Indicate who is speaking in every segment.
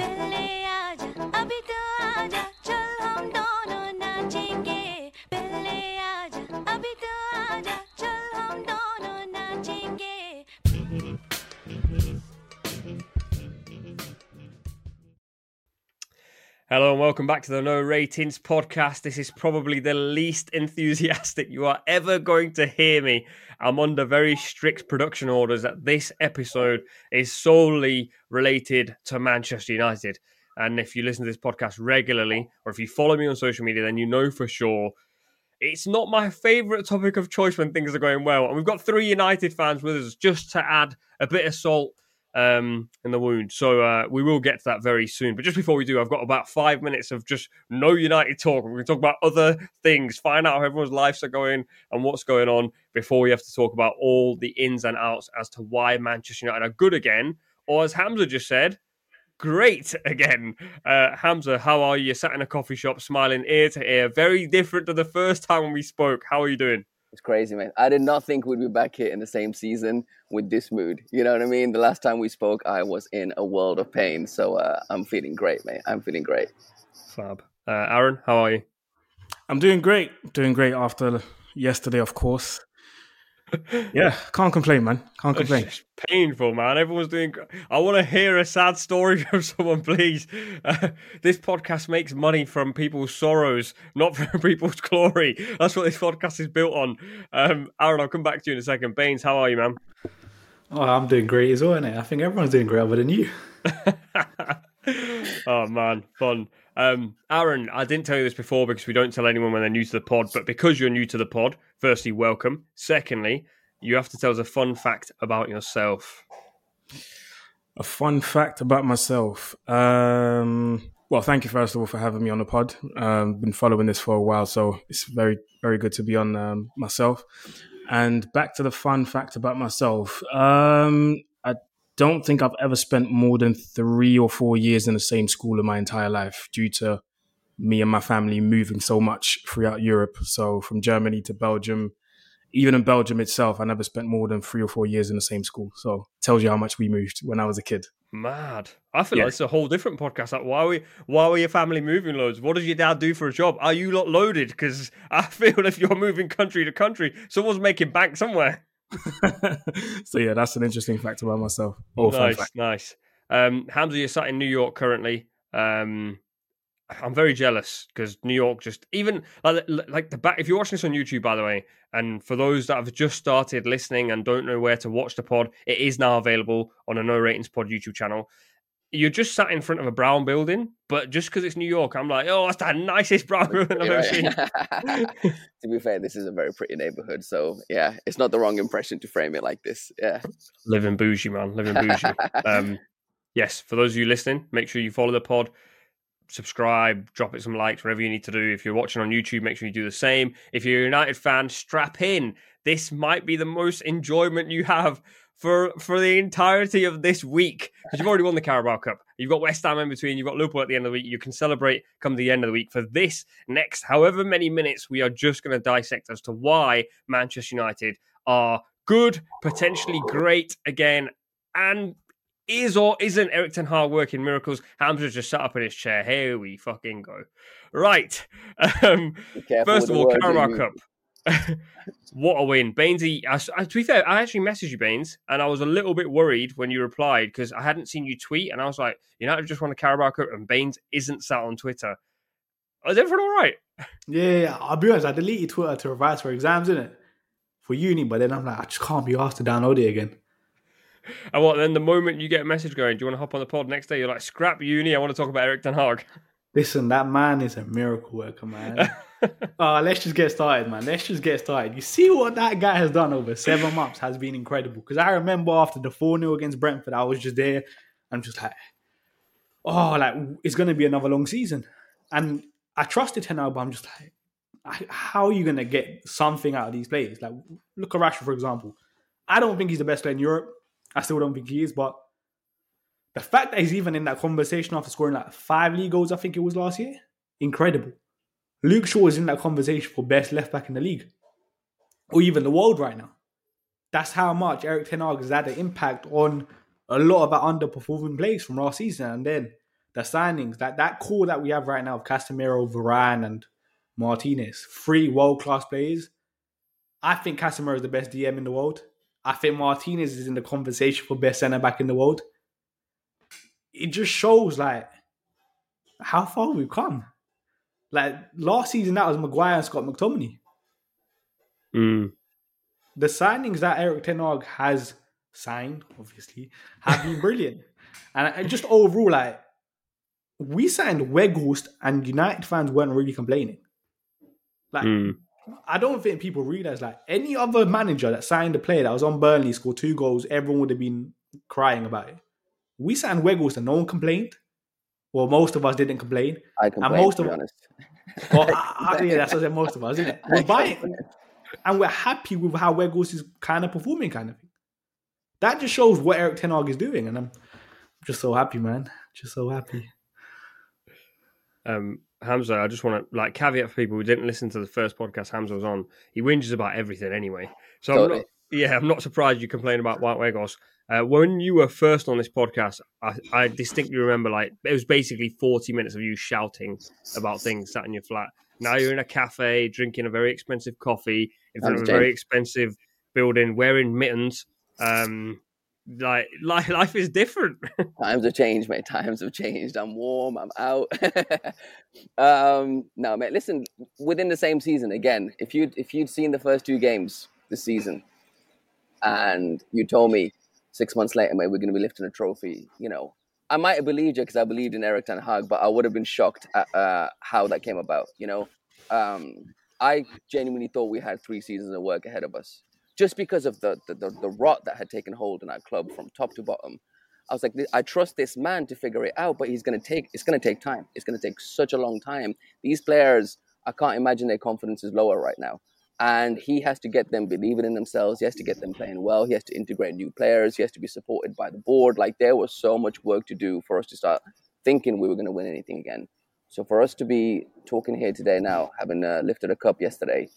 Speaker 1: पहले आजा अभी तो आजा।
Speaker 2: Hello and welcome back to the No Ratings podcast. This is probably the least enthusiastic you are ever going to hear me. I'm under very strict production orders that this episode is solely related to Manchester United. And if you listen to this podcast regularly, or if you follow me on social media, then you know for sure it's not my favourite topic of choice when things are going well. And we've got three United fans with us just to add a bit of salt um, in the wound. So uh, we will get to that very soon. But just before we do, I've got about five minutes of just no United talk. We're going to talk about other things, find out how everyone's lives are going and what's going on before we have to talk about all the ins and outs as to why Manchester United are good again, or as Hamza just said, great again. Uh, Hamza, how are you? You're sat in a coffee shop, smiling ear to ear. Very different to the first time we spoke. How are you doing?
Speaker 3: It's crazy, man. I did not think we'd be back here in the same season with this mood. You know what I mean? The last time we spoke, I was in a world of pain. So uh, I'm feeling great, man. I'm feeling great.
Speaker 2: Fab. Uh, Aaron, how are you?
Speaker 4: I'm doing great. Doing great after yesterday, of course. Yeah, can't complain, man. Can't complain.
Speaker 2: It's painful, man. Everyone's doing. I want to hear a sad story from someone, please. Uh, this podcast makes money from people's sorrows, not from people's glory. That's what this podcast is built on. Um, Aaron, I'll come back to you in a second. Bains, how are you, man?
Speaker 5: Oh, I'm doing great as well, innit? I think everyone's doing great other than you.
Speaker 2: oh man, fun. Um, Aaron, I didn't tell you this before because we don't tell anyone when they're new to the pod. But because you're new to the pod, firstly, welcome. Secondly, you have to tell us a fun fact about yourself.
Speaker 4: A fun fact about myself. Um, well, thank you first of all for having me on the pod. Um, been following this for a while, so it's very, very good to be on um, myself. And back to the fun fact about myself. Um, don't think I've ever spent more than three or four years in the same school in my entire life due to me and my family moving so much throughout Europe. So from Germany to Belgium, even in Belgium itself, I never spent more than three or four years in the same school. So tells you how much we moved when I was a kid.
Speaker 2: Mad. I feel
Speaker 4: Yeah.
Speaker 2: like it's a whole different podcast. Like, why were why were your family moving loads? What does your dad do for a job? Are you lot loaded? Because I feel if you're moving country to country, someone's making bank somewhere.
Speaker 4: so yeah, that's an interesting fact about myself. Oh,
Speaker 2: nice, nice. Um, Hamza, you're sat in New York currently. Um, I'm very jealous because New York just even like, like the back. If you're watching this on YouTube, by the way, and for those that have just started listening and don't know where to watch the pod, it is now available on a No Ratings Pod YouTube channel. You're just sat in front of a brown building, but just because it's New York, I'm like, oh, that's the nicest brown building I've ever seen.
Speaker 3: to be fair, this is a very pretty neighborhood. So yeah, it's not the wrong impression to frame it like this. Yeah.
Speaker 2: Living bougie, man. Living bougie. um, yes, for those of you listening, make sure you follow the pod, subscribe, drop it some likes, whatever you need to do. If you're watching on YouTube, make sure you do the same. If you're a United fan, strap in. This might be the most enjoyment you have for for the entirety of this week because you've already won the Carabao Cup. You've got West Ham in between. You've got Liverpool at the end of the week. You can celebrate come the end of the week. For this next, however many minutes, we are just going to dissect as to why Manchester United are good, potentially great again, and is or isn't Erik Ten Hag working miracles? Hamza's just sat up in his chair. Here we fucking go. Right. Um, first of all, Carabao. Cup. What a win. Bainsy, I, I- to be fair, I actually messaged you, Bains, and I was a little bit worried when you replied because I hadn't seen you tweet, and I was like, United just won a Carabao Cup, and Bains isn't sat on Twitter. Is everything all right?
Speaker 5: Yeah, yeah, yeah. I'll be honest, I deleted Twitter to revise for exams, innit? For uni, but then I'm like, I just can't be asked to download it again.
Speaker 2: And what, then the moment you get a message going, do you want to hop on the pod next day? You're like, scrap uni, I want to talk about Erik Ten Hag.
Speaker 5: Listen, that man is a miracle worker, man. uh, let's just get started, man. Let's just get started. You see what that guy has done over seven months has been incredible. Because I remember after the 4 0 against Brentford, I was just there. I'm just like, oh, like, it's going to be another long season. And I trusted him now, but I'm just like, how are you going to get something out of these players? Like, look at Rashford, for example. I don't think he's the best player in Europe. I still don't think he is, but the fact that he's even in that conversation after scoring like five league goals, I think it was last year, incredible. Luke Shaw is in that conversation for best left back in the league, or even the world right now. That's how much Erik Ten Hag has had an impact on a lot of our underperforming players from last season. And then the signings that that core that we have right now of Casemiro, Varane, and Martinez, three world class players. I think Casemiro is the best DM in the world. I think Martinez is in the conversation for best centre back in the world. It just shows like how far we've come. Like last season, that was Maguire and Scott McTominay.
Speaker 2: Mm.
Speaker 5: The signings that Erik Ten Hag has signed, obviously, have been brilliant. And just overall, like we signed Weghorst, and United fans weren't really complaining. Like
Speaker 2: Mm.
Speaker 5: I don't think people realize like any other manager that signed a player that was on Burnley, scored two goals, everyone would have been crying about it. We signed Weghorst and no one complained. Well, most of us didn't complain.
Speaker 3: I complain,
Speaker 5: most
Speaker 3: to be
Speaker 5: of-
Speaker 3: honest.
Speaker 5: Well, I, I, yeah, that's what I said, most of us, isn't it? We're buying, and we're happy with how Weghorst is kind of performing, kind of thing. That just shows what Erik Ten Hag is doing, and I'm just so happy, man. Just so happy.
Speaker 2: Um, Hamza, I just want to like caveat for people who didn't listen to the first podcast Hamza was on. He whinges about everything anyway. So I'm not, yeah, I'm not surprised you complain about Wout Weghorst. Uh, when you were first on this podcast, I, I distinctly remember like it was basically 40 minutes of you shouting about things sat in your flat. Now you're in a cafe drinking a very expensive coffee in front of a very expensive building, wearing mittens. Um, like life, life is different.
Speaker 3: Times have changed, mate. Times have changed. I'm warm. I'm out. um, no, mate. Listen, within the same season, again, if you if you'd seen the first two games this season, and you told me six months later, we're going to be lifting a trophy, you know, I might have believed you because I believed in Erik Ten Hag, but I would have been shocked at uh, how that came about. You know, um, I genuinely thought we had three seasons of work ahead of us, just because of the the, the, the rot that had taken hold in our club from top to bottom. I was like, I trust this man to figure it out, but he's gonna take. It's gonna take time. It's gonna take such a long time. These players, I can't imagine their confidence is lower right now, and he has to get them believing in themselves. He has to get them playing well. He has to integrate new players. He has to be supported by the board. Like there was so much work to do for us to start thinking we were gonna win anything again. So for us to be talking here today now, having uh, lifted a cup yesterday,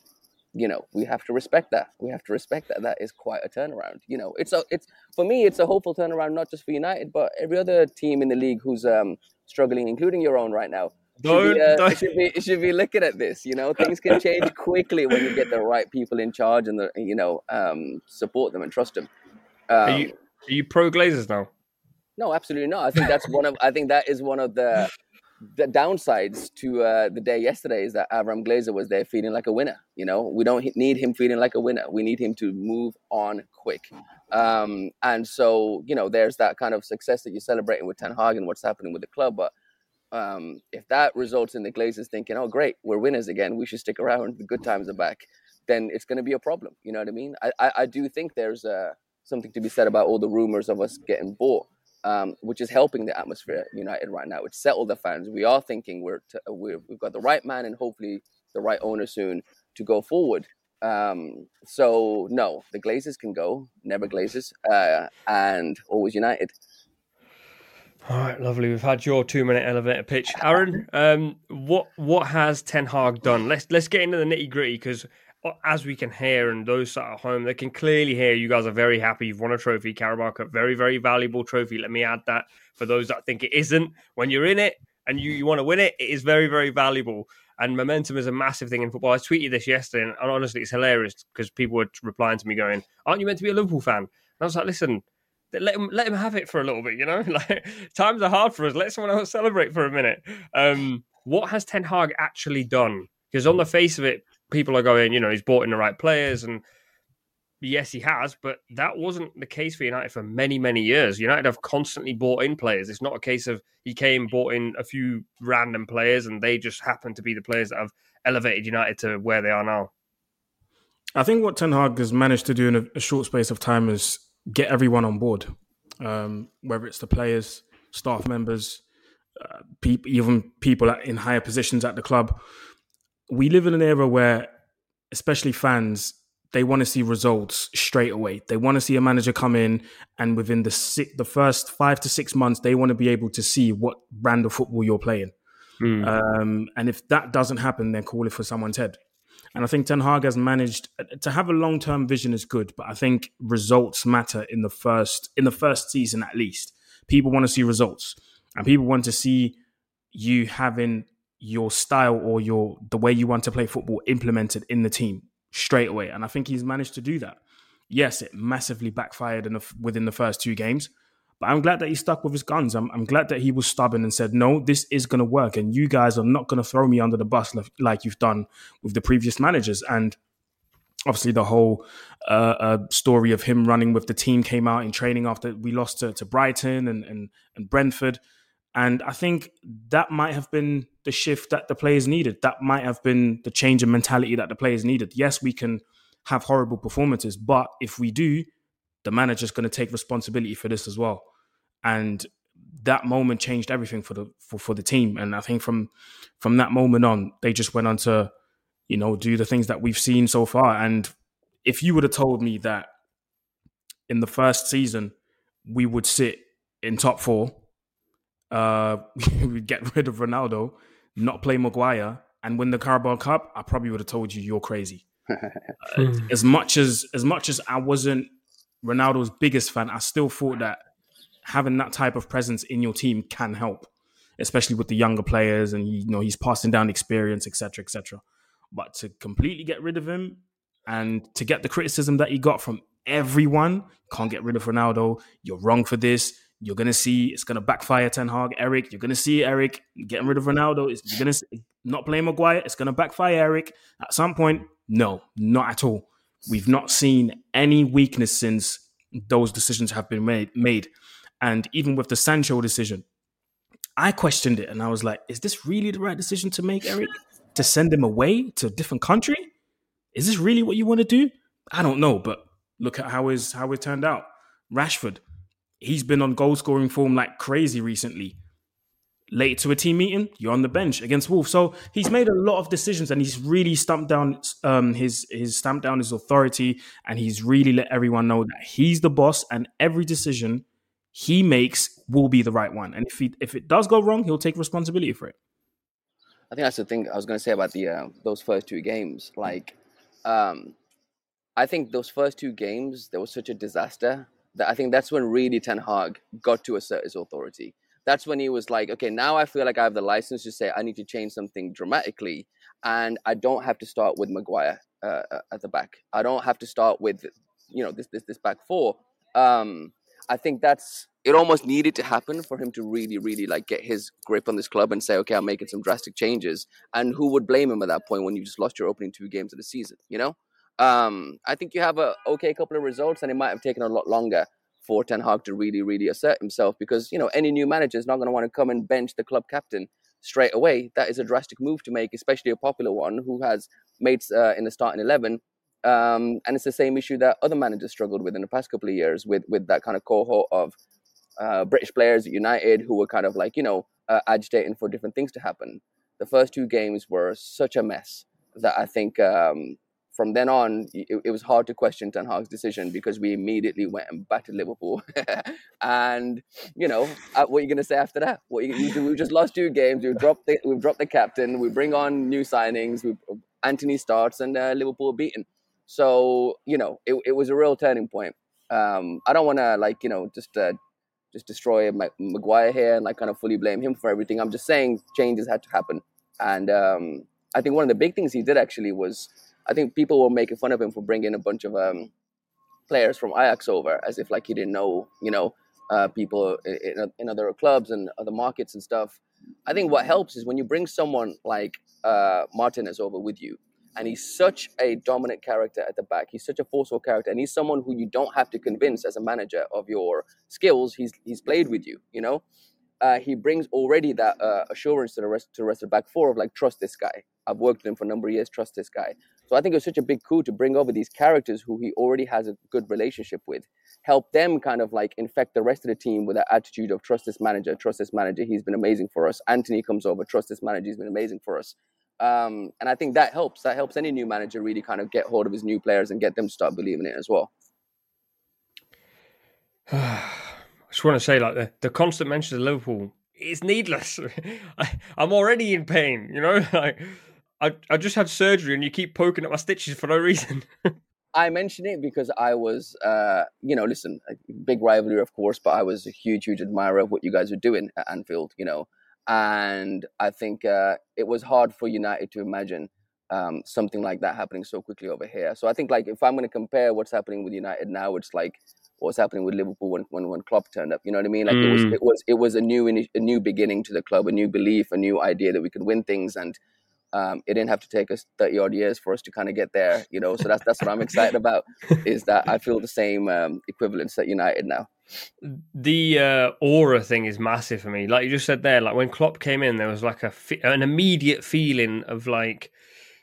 Speaker 3: you know, we have to respect that. We have to respect that. That is quite a turnaround. You know, it's a, it's for me, it's a hopeful turnaround, not just for United, but every other team in the league who's um, struggling, including your own right now. Should
Speaker 2: Don't-
Speaker 3: be, uh,
Speaker 2: don't-
Speaker 3: should be should be looking at this. You know, things can change quickly when you get the right people in charge and the you know um, support them and trust them. Um,
Speaker 2: Are you are you pro Glazers now?
Speaker 3: no, absolutely not. I think that's one of. I think that is one of the the downsides to uh, the day yesterday is that Avram Glazer was there feeling like a winner. You know, we don't need him feeling like a winner. We need him to move on quick. Um, and so, you know, there's that kind of success that you're celebrating with Ten Hag and what's happening with the club. But um, if that results in the Glazers thinking, "Oh, great, we're winners again. We should stick around. The good times are back," then it's going to be a problem. You know what I mean? I I, I do think there's uh, something to be said about all the rumors of us getting bought um, which is helping the atmosphere at United right now. It's settled the fans. We are thinking we're, t- we're we've got the right man and hopefully the right owner soon to go forward. Um, so no, the Glazers can go, never Glazers, uh, and always United.
Speaker 2: All right, lovely. We've had your two-minute elevator pitch, Aaron. Um, what what has Ten Hag done? Let's let's get into the nitty gritty because as we can hear, and those sat at home, they can clearly hear you guys are very happy. You've won a trophy, Carabao Cup, very very valuable trophy. Let me add that for those that think it isn't. When you're in it and you you want to win it, it is very very valuable. And momentum is a massive thing in football. I tweeted this yesterday, and honestly, it's hilarious because people were replying to me going, "Aren't you meant to be a Liverpool fan?" And I was like, "Listen, let him let him have it for a little bit, you know. Like times are hard for us. Let someone else celebrate for a minute. Um, what has Ten Hag actually done? Because on the face of it, people are going, you know, he's bought in the right players, and yes, he has, but that wasn't the case for United for many many years. United have constantly bought in players. It's not a case of he came bought in a few random players, and they just happen to be the players that have elevated United to where they are now.
Speaker 4: I think what Ten Hag has managed to do in a, a short space of time is get everyone on board, um, whether it's the players, staff members, uh, even people in higher positions at the club. We live in an era where, especially fans, they want to see results straight away. They want to see a manager come in, and within the six, the first five to six months, they want to be able to see what brand of football you're playing. Um, and if that doesn't happen, then call it for someone's head. And I think Ten Hag has managed uh, to have a long term vision is good, but I think results matter in the first in the first season at least. People want to see results. and people want to see you having your style or your the way you want to play football implemented in the team straight away. And I think he's managed to do that. Yes, it massively backfired the, within the first two games, but I'm glad that he stuck with his guns. I'm, I'm glad that he was stubborn and said, no, this is going to work. And you guys are not going to throw me under the bus like, you've done with the previous managers. And obviously, the whole uh, uh, story of him running with the team came out in training after we lost to, to Brighton and, and, and Brentford. And I think that might have been the shift that the players needed. That might have been the change in mentality that the players needed. Yes, we can have horrible performances, but if we do, the manager's going to take responsibility for this as well and that moment changed everything for the for, for the team. And I think from from that moment on, they just went on to, you know, do the things that we've seen so far. And if you would have told me that in the first season we would sit in top four, uh, we'd get rid of Ronaldo, not play Maguire, and win the Carabao Cup, I probably would have told you you're crazy. uh, as much as as much as I wasn't Ronaldo's biggest fan, I still thought that having that type of presence in your team can help, especially with the younger players, and you know he's passing down experience, etc., etc. But to completely get rid of him and to get the criticism that he got from everyone, can't get rid of Ronaldo. You're wrong for this. You're gonna see it's gonna backfire. Ten Hag, Erik. You're gonna see Erik getting rid of Ronaldo. You're gonna see, not play Maguire. It's gonna backfire, Erik. At some point, no, not at all. We've not seen any weakness since those decisions have been made. Made and even with the Sancho decision, I questioned it and I was like, is this really the right decision to make, Erik? To send him away to a different country? Is this really what you want to do? I don't know, but look at how his how it turned out. Rashford, he's been on goal scoring form like crazy recently. Late to a team meeting, you're on the bench against Wolves. So he's made a lot of decisions, and he's really stamped down um, his his stamped down his authority, and he's really let everyone know that he's the boss, and every decision he makes will be the right one. And if he if it does go wrong, he'll take responsibility for it.
Speaker 3: I think that's the thing I was going to say about the uh, those first two games. Like, um, I think those first two games there was such a disaster that I think that's when really Ten Hag got to assert his authority. That's when he was like, okay, now I feel like I have the license to say I need to change something dramatically, and I don't have to start with Maguire uh, uh at the back. I don't have to start with, you know, this this this back four. Um, I think that's it almost needed to happen for him to really, really like get his grip on this club and say, okay, I'm making some drastic changes. And who would blame him at that point when you just lost your opening two games of the season? You know, um, I think you have a okay couple of results, and it might have taken a lot longer for Ten Hag to really, really assert himself because you know any new manager is not going to want to come and bench the club captain straight away. That is a drastic move to make, especially a popular one who has mates uh, in the starting eleven um, and it's the same issue that other managers struggled with in the past couple of years with with that kind of cohort of uh, British players at United who were kind of like you know uh, agitating for different things to happen. The first two games were such a mess that I think um, from then on it, it, was hard to question Ten Hag's decision because we immediately went and battered Liverpool. and you know uh, what are you going to say after that? What you, you, we just lost two games. We've dropped the, we've dropped the captain. We bring on new signings. We Antony starts and uh, Liverpool beaten. So you know, it, it was a real turning point. Um, I don't want to like you know just uh, just destroy Maguire here and like kind of fully blame him for everything. I'm just saying changes had to happen, and um, I think one of the big things he did actually was I think people were making fun of him for bringing a bunch of um, players from Ajax over as if like he didn't know you know uh, people in, in other clubs and other markets and stuff. I think what helps is when you bring someone like uh, Martinez over with you and he's such a dominant character at the back. He's such a forceful character, and he's someone who you don't have to convince as a manager of your skills. He's he's played with you, you know. Uh, he brings already that uh, assurance to the rest to the rest of the back four of like trust this guy. I've worked with him for a number of years. Trust this guy. So I think it was such a big coup to bring over these characters who he already has a good relationship with, help them kind of like infect the rest of the team with that attitude of trust this manager, trust this manager. He's been amazing for us. Anthony comes over, trust this manager. He's been amazing for us. Um, and I think that helps. That helps any new manager really kind of get hold of his new players and get them to start believing it as well.
Speaker 2: I just want to say, like the, the constant mention of Liverpool is needless. I, am already in pain, you know. Like I, I just had surgery, and you keep poking at my stitches for no reason.
Speaker 3: I mention it because I was, uh, you know, listen, a big rivalry, of course, but I was a huge, huge admirer of what you guys were doing at Anfield, you know, and I think uh, it was hard for United to imagine um, something like that happening so quickly over here. So I think, like, if I'm going to compare what's happening with United now, it's like what's happening with Liverpool when when, when Klopp turned up. You know what I mean? Like it was
Speaker 2: Mm.
Speaker 3: it was it was a new a new beginning to the club, a new belief, a new idea that we could win things, and um, it didn't have to take us thirty odd years for us to kind of get there. You know, so that's that's what I'm excited about. Is that I feel the same um, equivalence at United now.
Speaker 2: the uh, aura thing is massive for me. Like you just said there, like when Klopp came in, there was like a an immediate feeling of like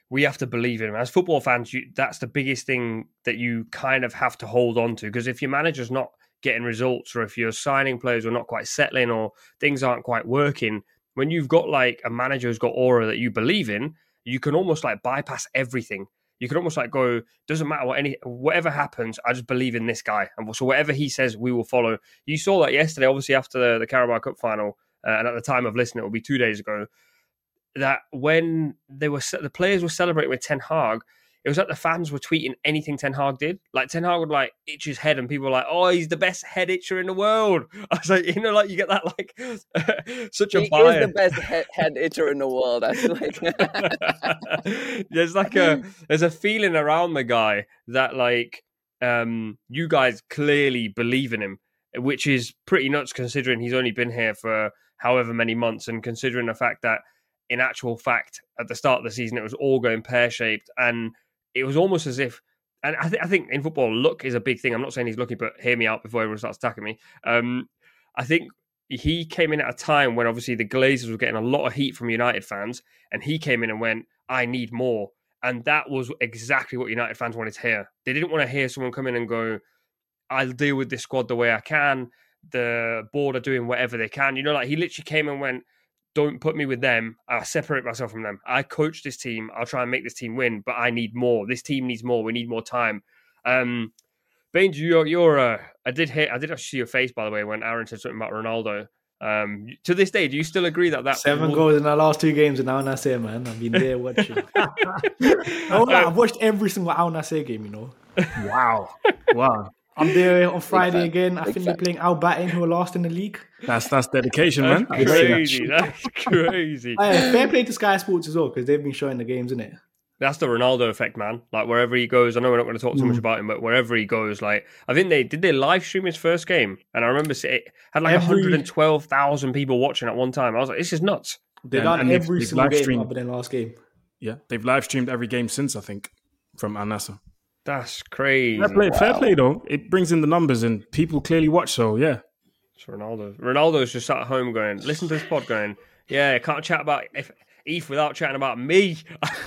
Speaker 2: we have to believe in him. As football fans, you, that's the biggest thing that you kind of have to hold on to because if your manager's not getting results, or if you're signing players are not quite settling, or things aren't quite working, when you've got like a manager who's got aura that you believe in, you can almost like bypass everything. You can almost like go, doesn't matter what any whatever happens, I just believe in this guy, and so whatever he says, we will follow. You saw that yesterday, obviously after the, the Carabao Cup final, uh, and at the time of listening, it will be two days ago. That when they were the players were celebrating with Ten Hag, it was like the fans were tweeting anything Ten Hag did. Like Ten Hag would like itch his head, and people were like, "Oh, he's the best head itcher in the world." I was like, you know, like you get that like such a
Speaker 3: He
Speaker 2: bias.
Speaker 3: is the best head, head itcher in the world. I feel like.
Speaker 2: there's like a there's a feeling around the guy that like um you guys clearly believe in him which is pretty nuts considering he's only been here for however many months and considering the fact that in actual fact at the start of the season it was all going pear-shaped and it was almost as if and I, th- I think in football luck is a big thing i'm not saying he's lucky but hear me out before everyone starts attacking me um i think he came in at a time when obviously the glazers were getting a lot of heat from united fans and he came in and went I need more. And that was exactly what United fans wanted to hear. They didn't want to hear someone come in and go, I'll deal with this squad the way I can. The board are doing whatever they can. You know, like he literally came and went, Don't put me with them. I'll separate myself from them. I coach this team. I'll try and make this team win, but I need more. This team needs more. We need more time. Um Bains, you're you're uh, I did hit I did actually see your face by the way when Aaron said something about Ronaldo. Um to this day, do you still agree that that
Speaker 5: Seven
Speaker 2: would-
Speaker 5: goals in our last two games, and Al Nassr, man. I've been there watching. oh, I've watched every single Al Nassr game. You know,
Speaker 4: Wow, wow,
Speaker 5: I'm there on Friday
Speaker 3: fan.
Speaker 5: again. I
Speaker 3: Big
Speaker 5: think
Speaker 3: fan.
Speaker 5: they're playing Al Batin, who are last in the league.
Speaker 4: that's that's dedication, man.
Speaker 2: That's
Speaker 4: I can see that.
Speaker 2: crazy. That's crazy.
Speaker 5: Hey, fair play to Sky Sports as well because they've been showing the games, isn't it?
Speaker 2: That's the Ronaldo effect, man. Like wherever he goes, I know we're not going to talk too much hmm. about him, but wherever he goes, like I think they did they live stream his first game, and I remember it had like
Speaker 5: Every-
Speaker 2: 112,000 people watching at one time. I was like, this is nuts.
Speaker 5: They've
Speaker 4: And-
Speaker 5: done
Speaker 4: and they've-
Speaker 5: every
Speaker 4: they've
Speaker 5: single
Speaker 4: live
Speaker 5: game
Speaker 4: streamed-
Speaker 5: other than last game.
Speaker 4: Yeah, they've live streamed every game since I think from Al Nassr.
Speaker 2: That's crazy.
Speaker 4: Fair play, fair play though. It brings in the numbers and people clearly watch. So yeah,
Speaker 2: It's Ronaldo. Ronaldo's just sat at home going, listen to this pod, going, yeah, can't chat about if Eve without chatting about me.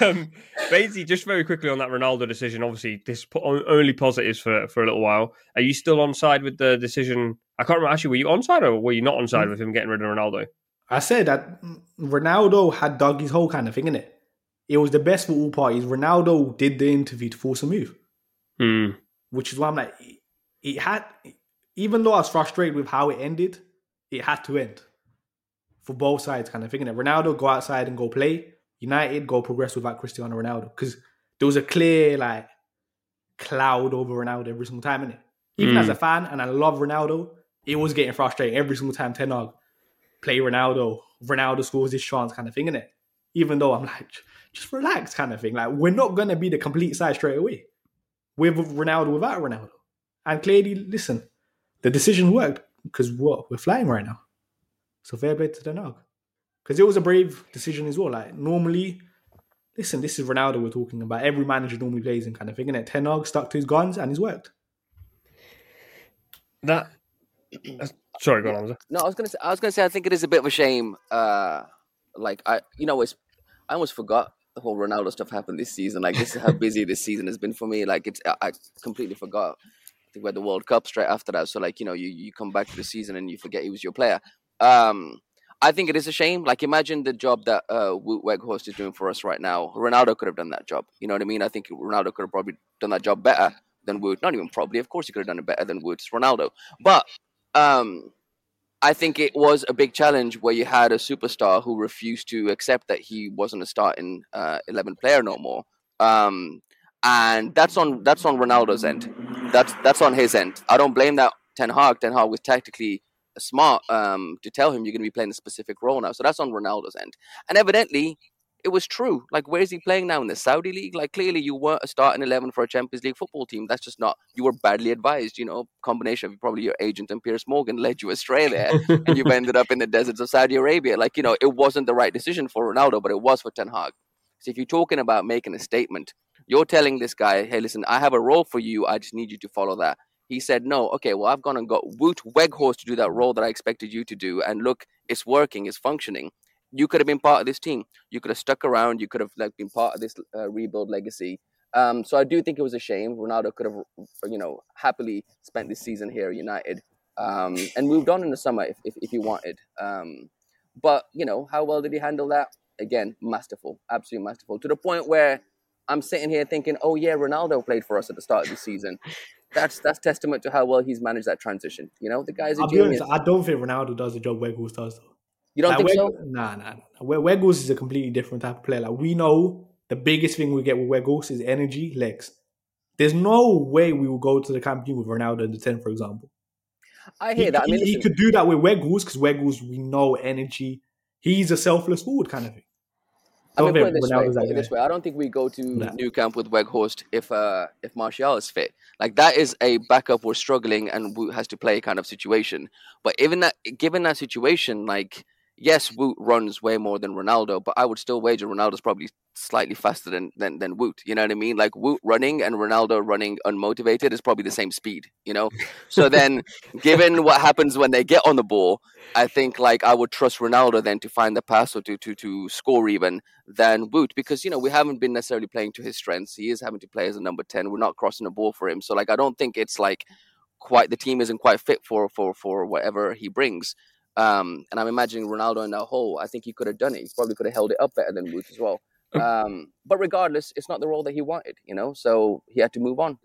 Speaker 2: um, basically, just very quickly on that Ronaldo decision. Obviously, this po- only positives for for a little while. Are you still on side with the decision? I can't remember. Actually, were you on side or were you not on side with him getting rid of Ronaldo?
Speaker 5: I said that Ronaldo had dug his whole kind of thing in it. It was the best for all parties. Ronaldo did the interview to force a move,
Speaker 2: Hmm.
Speaker 5: which is why I'm like, it had. Even though I was frustrated with how it ended, it had to end for both sides, kind of thinking that Ronaldo go outside and go play. United go progress without Cristiano Ronaldo because there was a clear like cloud over Ronaldo every single time, innit? Even
Speaker 2: Mm.
Speaker 5: as a fan, and I love Ronaldo, it was getting frustrating every single time Ten Hag play Ronaldo, Ronaldo scores this chance kind of thing, innit? Even though I'm like, just relax kind of thing. Like, we're not going to be the complete side straight away with Ronaldo without Ronaldo. And clearly, listen, the decision worked because what? We're flying right now. So fair play to Ten Hag. Because it was a brave decision as well. Like, normally, listen, this is Ronaldo we're talking about. Every manager normally plays in kind of thing, innit? Ten Hag stuck to his guns and he's worked.
Speaker 2: That. Sorry, go on. Hamza.
Speaker 3: No, I was gonna say. I was gonna say. I think it is a bit of a shame. Uh, like I, you know, it's. I almost forgot the whole Ronaldo stuff happened this season. Like this is how busy this season has been for me. Like it's. I, completely forgot. I think we had the World Cup straight after that. So like you know, you you come back to the season and you forget he was your player. Um, I think it is a shame. Like imagine the job that uh Wout Weghorst is doing for us right now. Ronaldo could have done that job. You know what I mean? I think Ronaldo could have probably done that job better than Woot. Not even probably. Of course, he could have done it better than Woot. It's Ronaldo. But um, I think it was a big challenge where you had a superstar who refused to accept that he wasn't a starting uh, 11 player no more. Um, and that's on that's on Ronaldo's end. That's that's on his end. I don't blame that Ten Hag. Ten Hag was tactically smart um, to tell him you're going to be playing a specific role now. So that's on Ronaldo's end, and evidently it was true. Like, where is he playing now in the Saudi league? Like, clearly you weren't a starting eleven for a Champions League football team. That's just not. You were badly advised. You know, combination of probably your agent and Piers Morgan led you astray there, and you've ended up in the deserts of Saudi Arabia. Like, you know, it wasn't the right decision for Ronaldo, but it was for Ten Hag. So if you're talking about making a statement, you're telling this guy, hey, listen, I have a role for you. I just need you to follow that. He said, no, okay, well, I've gone and got Wout Weghorst to do that role that I expected you to do. And look, it's working, it's functioning. You could have been part of this team. You could have stuck around. You could have like been part of this uh, rebuild legacy. Um, so I do think it was a shame. Ronaldo could have, you know, happily spent this season here at United um, and moved on in the summer if, if, if he wanted. Um, but, you know, how well did he handle that? Again, masterful, absolutely masterful. To the point where I'm sitting here thinking, oh yeah, Ronaldo played for us at the start of the season. That's that's testament to how well he's managed that transition. You know, the guy's a
Speaker 5: I'll be
Speaker 3: genius.
Speaker 5: honest, I don't think Ronaldo does the job Weghorst does though.
Speaker 3: You don't
Speaker 5: Like,
Speaker 3: think
Speaker 5: Weg-
Speaker 3: so?
Speaker 5: Nah, nah, nah. We- Weghorst is a completely different type of player. Like we know the biggest thing we get with Weghorst is energy, legs. There's no way we will go to the Camp with Ronaldo in the 10, for example.
Speaker 3: I
Speaker 5: He,
Speaker 3: hear that. I mean,
Speaker 5: he, he could do that with Weghorst because Weghorst, we know energy. He's a selfless forward kind of thing.
Speaker 3: I mean,
Speaker 5: Don't
Speaker 3: put it this way,
Speaker 5: Ronaldo's
Speaker 3: put it this way. I don't think we go to
Speaker 5: Nah.
Speaker 3: New Camp with Weghorst if uh if Martial is fit. Like that is a backup we're struggling and has to play kind of situation. But even that, given that situation, like yes, Woot runs way more than Ronaldo, but I would still wager Ronaldo's probably slightly faster than than than Woot. You know what I mean? Like Woot running and Ronaldo running unmotivated is probably the same speed. You know. So then, given what happens when they get on the ball, I think like I would trust Ronaldo then to find the pass or to to to score even than Woot because you know we haven't been necessarily playing to his strengths. He is having to play as a number ten. We're not crossing the ball for him, so like I don't think it's like quite the team isn't quite fit for for for whatever he brings. Um, and I'm imagining Ronaldo in that hole. I think he could have done it. He probably could have held it up better than Woot as well. Um, but regardless, it's not the role that he wanted, you know. So he had to move on.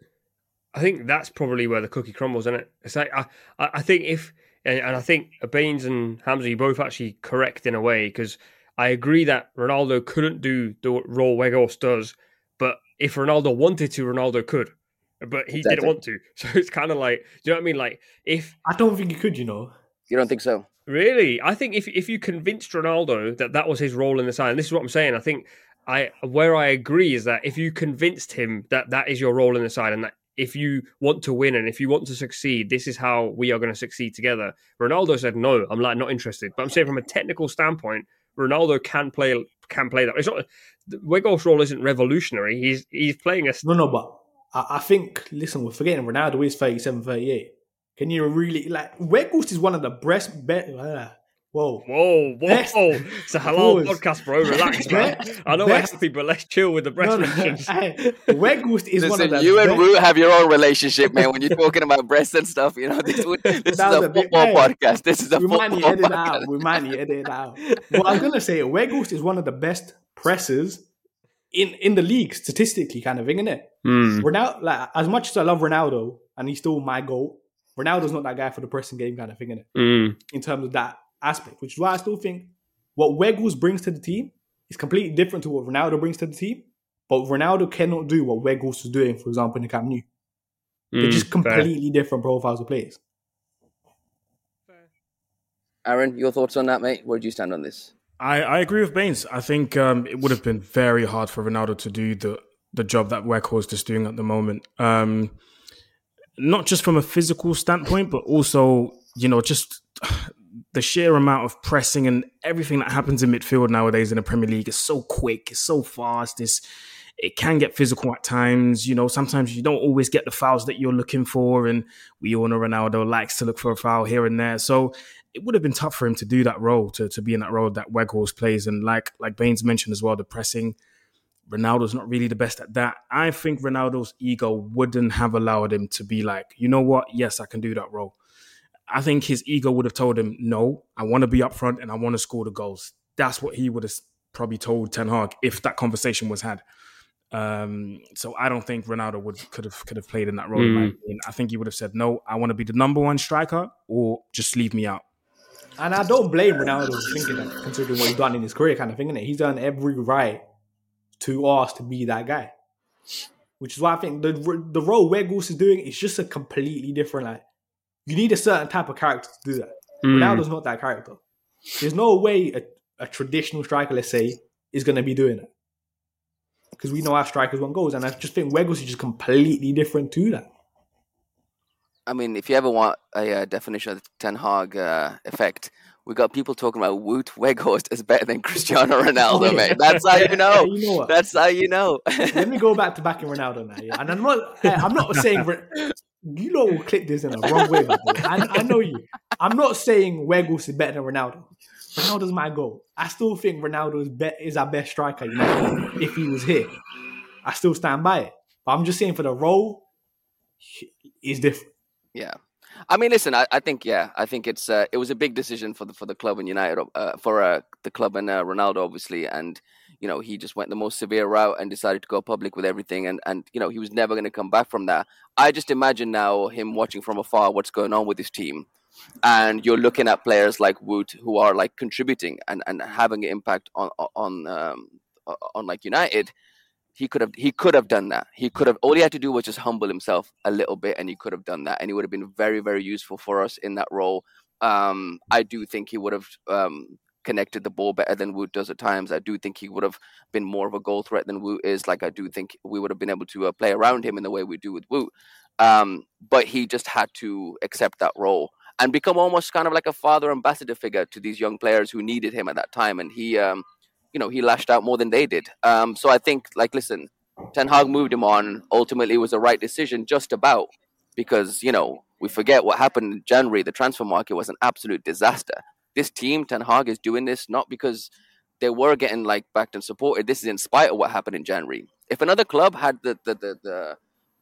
Speaker 2: I think that's probably where the cookie crumbles, isn't it? It's like I, I I think if and, and I think Bains and Hamza, you both actually correct in a way because I agree that Ronaldo couldn't do the role Weghorst does, but if Ronaldo wanted to, Ronaldo could, but he
Speaker 3: Exactly.
Speaker 2: didn't want to. So it's kind of like, do you know what I mean? Like if
Speaker 5: I don't think he could, you know.
Speaker 3: You don't think so?
Speaker 2: Really, I think if if you convinced Ronaldo that that was his role in the side, and this is what I'm saying, I think I where I agree is that if you convinced him that that is your role in the side, and that if you want to win and if you want to succeed, this is how we are going to succeed together. Ronaldo said no, I'm like not interested. But I'm saying from a technical standpoint, Ronaldo can play can play that. It's not Weghorst's role isn't revolutionary. He's he's playing a
Speaker 5: No, no, but I, I think, listen, we're forgetting Ronaldo is 37, 38. Can you really, like, Weghorst is one of the best, be, uh, whoa.
Speaker 2: Whoa, whoa!
Speaker 5: Best-
Speaker 2: It's a halal
Speaker 5: Pause.
Speaker 2: podcast, bro. Relax, man.
Speaker 5: Best-
Speaker 2: I know we're
Speaker 5: best-
Speaker 2: happy, but let's chill with the breast
Speaker 5: No, no,
Speaker 2: mentions.
Speaker 5: hey, Weghorst is one of
Speaker 3: Listen,
Speaker 5: the
Speaker 3: you and
Speaker 5: best-
Speaker 3: Woot have your own relationship, man. When you're talking about breasts and stuff, you know this, this is a
Speaker 5: a bit-
Speaker 3: football
Speaker 5: hey,
Speaker 3: podcast. This is a
Speaker 5: we
Speaker 3: football
Speaker 5: might need to edit
Speaker 3: podcast.
Speaker 5: out. We might need to edit it out. Well, I'm gonna say Weghorst is one of the best presses in in the league statistically, kind of thing, isn't it?
Speaker 2: Hmm.
Speaker 5: Ronaldo, like as much as I love Ronaldo, and he's still my goal. Ronaldo's not that guy for the pressing game, kind of thing, innit?
Speaker 2: Mm.
Speaker 5: In terms of that aspect, which is why I still think what Weghorst brings to the team is completely different to what Ronaldo brings to the team. But Ronaldo cannot do what Weghorst was doing, for example, in the Camp Nou. They're
Speaker 2: Mm,
Speaker 5: just
Speaker 2: fair.
Speaker 5: completely different profiles of players.
Speaker 3: Aaron, your thoughts on that, mate? Where do you stand on this?
Speaker 4: I, I agree with Bains. I think um, it would have been very hard for Ronaldo to do the the job that Weghorst is doing at the moment. Um, not just from a physical standpoint, but also you know just the sheer amount of pressing and everything that happens in midfield nowadays in the Premier League is so quick, it's so fast. It's it can get physical at times. You know, sometimes you don't always get the fouls that you're looking for, and we all know Ronaldo likes to look for a foul here and there. So it would have been tough for him to do that role, to, to be in that role that Weghorst plays. And like like Bains mentioned as well, the pressing, Ronaldo's not really the best at that. I think Ronaldo's ego wouldn't have allowed him to be like, you know what? Yes, I can do that role. I think his ego would have told him, no, I want to be up front and I want to score the goals. That's what he would have probably told Ten Hag if that conversation was had. Um, so I don't think Ronaldo would could have could have played in that role.
Speaker 2: Mm.
Speaker 4: opinion. I think he would have said, no, I want to be the number one striker, or just leave me out.
Speaker 5: And I don't blame Ronaldo for thinking that, considering what he's done in his career, kind of thing, innit? He's done every right to ask to be that guy. which is why I think the the role Weghorst is doing is just a completely different. Like, you need a certain type of character to do that.
Speaker 2: Mm.
Speaker 5: Ronaldo's not that character. There's no way a, a traditional striker, let's say, is going to be doing it. Because we know our strikers want goals, and I just think Weghorst is just completely different to that.
Speaker 3: I mean, if you ever want a uh, definition of the Ten Hag uh, effect, we got people talking about Wout Weghorst is better than Cristiano Ronaldo,
Speaker 5: Yeah.
Speaker 3: mate. That's how you know.
Speaker 5: You know?
Speaker 3: That's how you know.
Speaker 5: Let me go back to backing Ronaldo now. Yeah? And I'm not. eh, I'm not saying. You know, will click this in a wrong way. way. I, I know you. I'm not saying Weghorst is better than Ronaldo. Ronaldo's my goal. I still think Ronaldo is, be- is our best striker. You know, if he was here, I still stand by it. But I'm just saying for the role, is different.
Speaker 3: Yeah, I mean, listen, I, I think yeah, I think it's uh, it was a big decision for the for the club and United uh, for uh, the club and uh, Ronaldo obviously, and you know he just went the most severe route and decided to go public with everything, and and you know he was never going to come back from that. I just imagine now him watching from afar what's going on with his team, and you're looking at players like Woot who are like contributing and and having an impact on on um, on like United he could have he could have done that. He could have all he had to do was just humble himself a little bit, and he could have done that, and he would have been very very useful for us in that role. Um, I do think he would have um, connected the ball better than Woot does at times. I do think he would have been more of a goal threat than Woot is. Like I do think we would have been able to uh, play around him in the way we do with Woot. Um, but he just had to accept that role and become almost kind of like a father ambassador figure to these young players who needed him at that time, and he. You know, he lashed out more than they did. Um, so I think, like, listen, Ten Hag moved him on. Ultimately, was the right decision, just about because you know we forget what happened in January. The transfer market was an absolute disaster. This team, Ten Hag, is doing this not because they were getting like backed and supported. This is in spite of what happened in January. If another club had the the the, the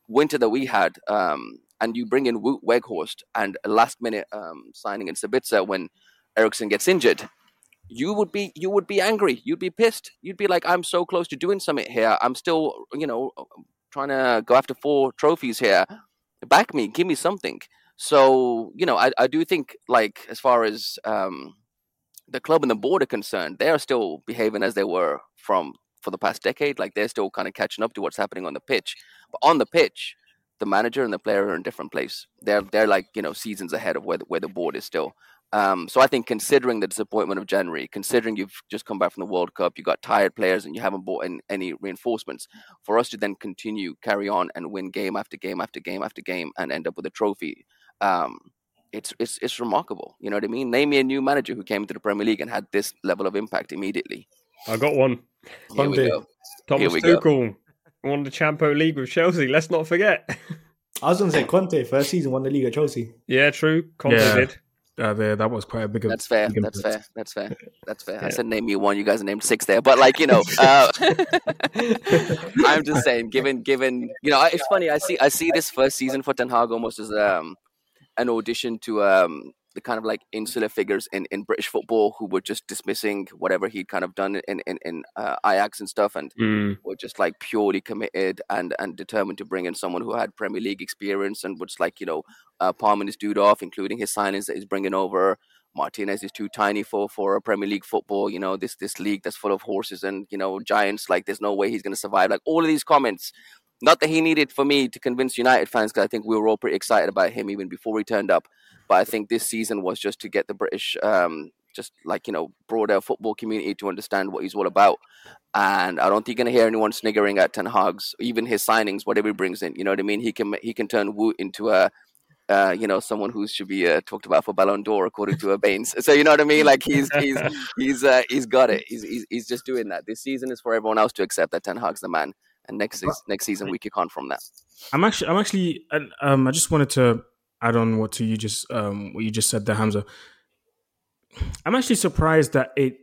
Speaker 3: winter that we had, um, and you bring in Wout Weghorst and a last minute um, signing in Sabitzer when Eriksen gets injured, you would be you would be angry. You'd be pissed. You'd be like, I'm so close to doing something here. I'm still, you know, trying to go after four trophies here. Back me, give me something. So, you know, I, I do think like as far as um, the club and the board are concerned, they are still behaving as they were from for the past decade. Like they're still kind of catching up to what's happening on the pitch. But on the pitch, the manager and the player are in a different place. They're they're like you know seasons ahead of where the, where the board is still. Um, so I think considering the disappointment of January, considering you've just come back from the World Cup, you got tired players and you haven't bought in any reinforcements, for us to then continue, carry on, and win game after game after game after game, and end up with a trophy, um, it's it's it's remarkable. You know what I mean? Name me a new manager who came into the Premier League and had this level of impact immediately.
Speaker 2: I got one.
Speaker 3: Here we go.
Speaker 2: Thomas
Speaker 3: we go.
Speaker 2: Tuchel won the Champions League with Chelsea. Let's not forget.
Speaker 5: I was going to say Conte first season won the league at Chelsea.
Speaker 2: yeah, true. Conte
Speaker 4: Yeah.
Speaker 2: did.
Speaker 4: Uh, there, that was quite a big.
Speaker 3: That's fair. That's fair. That's fair. That's fair. I
Speaker 2: Yeah.
Speaker 3: said name me one. You guys named six there, but like you know, uh, I'm just saying. Given, given, you know, it's funny. I see, I see this first season for Ten Hag almost as um, an audition to um, the kind of like insular figures in, in British football who were just dismissing whatever he'd kind of done in in, in uh, Ajax and stuff, and
Speaker 2: Mm.
Speaker 3: were just like purely committed and and determined to bring in someone who had Premier League experience and was like you know uh, palming his dude off, including his signings that he's bringing over. Martinez is too tiny for for a Premier League football. You know this this league that's full of horses and you know giants. Like there's no way he's going to survive. Like all of these comments. Not that he needed for me to convince United fans, because I think we were all pretty excited about him even before he turned up. But I think this season was just to get the British, um, just like you know, broader football community to understand what he's all about. And I don't think you're gonna hear anyone sniggering at Ten Hag's, even his signings, whatever he brings in. You know what I mean? He can he can turn Woot into a, uh, you know, someone who should be uh, talked about for Ballon d'Or according to a Bains. So you know what I mean? Like he's he's he's uh, he's got it. He's, he's he's just doing that. This season is for everyone else to accept that Ten Hag's the man. And next next season we kick on from that.
Speaker 4: I'm actually, I'm actually, um, I just wanted to add on what to you just, um, what you just said there, Hamza. I'm actually surprised that it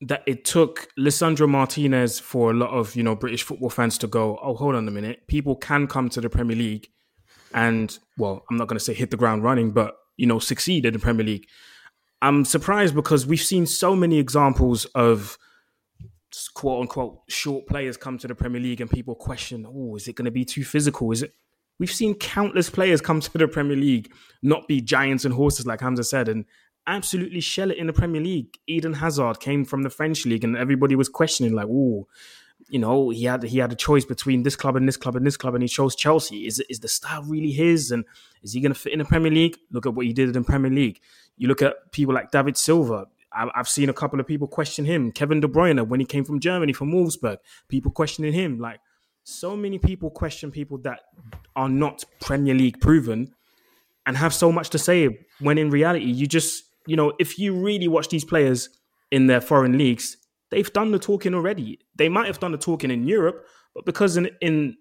Speaker 4: that it took Lissandro Martinez for a lot of you know British football fans to go. Oh, hold on a minute. People can come to the Premier League, and well, I'm not going to say hit the ground running, but you know succeed in the Premier League. I'm surprised because we've seen so many examples of quote unquote short players come to the Premier League and people question, oh, is it going to be too physical? Is it? We've seen countless players come to the Premier League not be giants and horses like Hamza said, and absolutely shell it in the Premier League. Eden Hazard came from the French league, and everybody was questioning, like, oh, you know, he had he had a choice between this club and this club and this club, and he chose Chelsea. Is is the style really his? And is he going to fit in the Premier League? Look at what he did in Premier League. You look at people like David Silva. I've seen a couple of people question him. Kevin De Bruyne when he came from Germany from Wolfsburg, people questioning him. Like so many people question people that are not Premier League proven and have so much to say when in reality you just you know if you really watch these players in their foreign leagues they've done the talking already they might have done the talking in Europe but because in in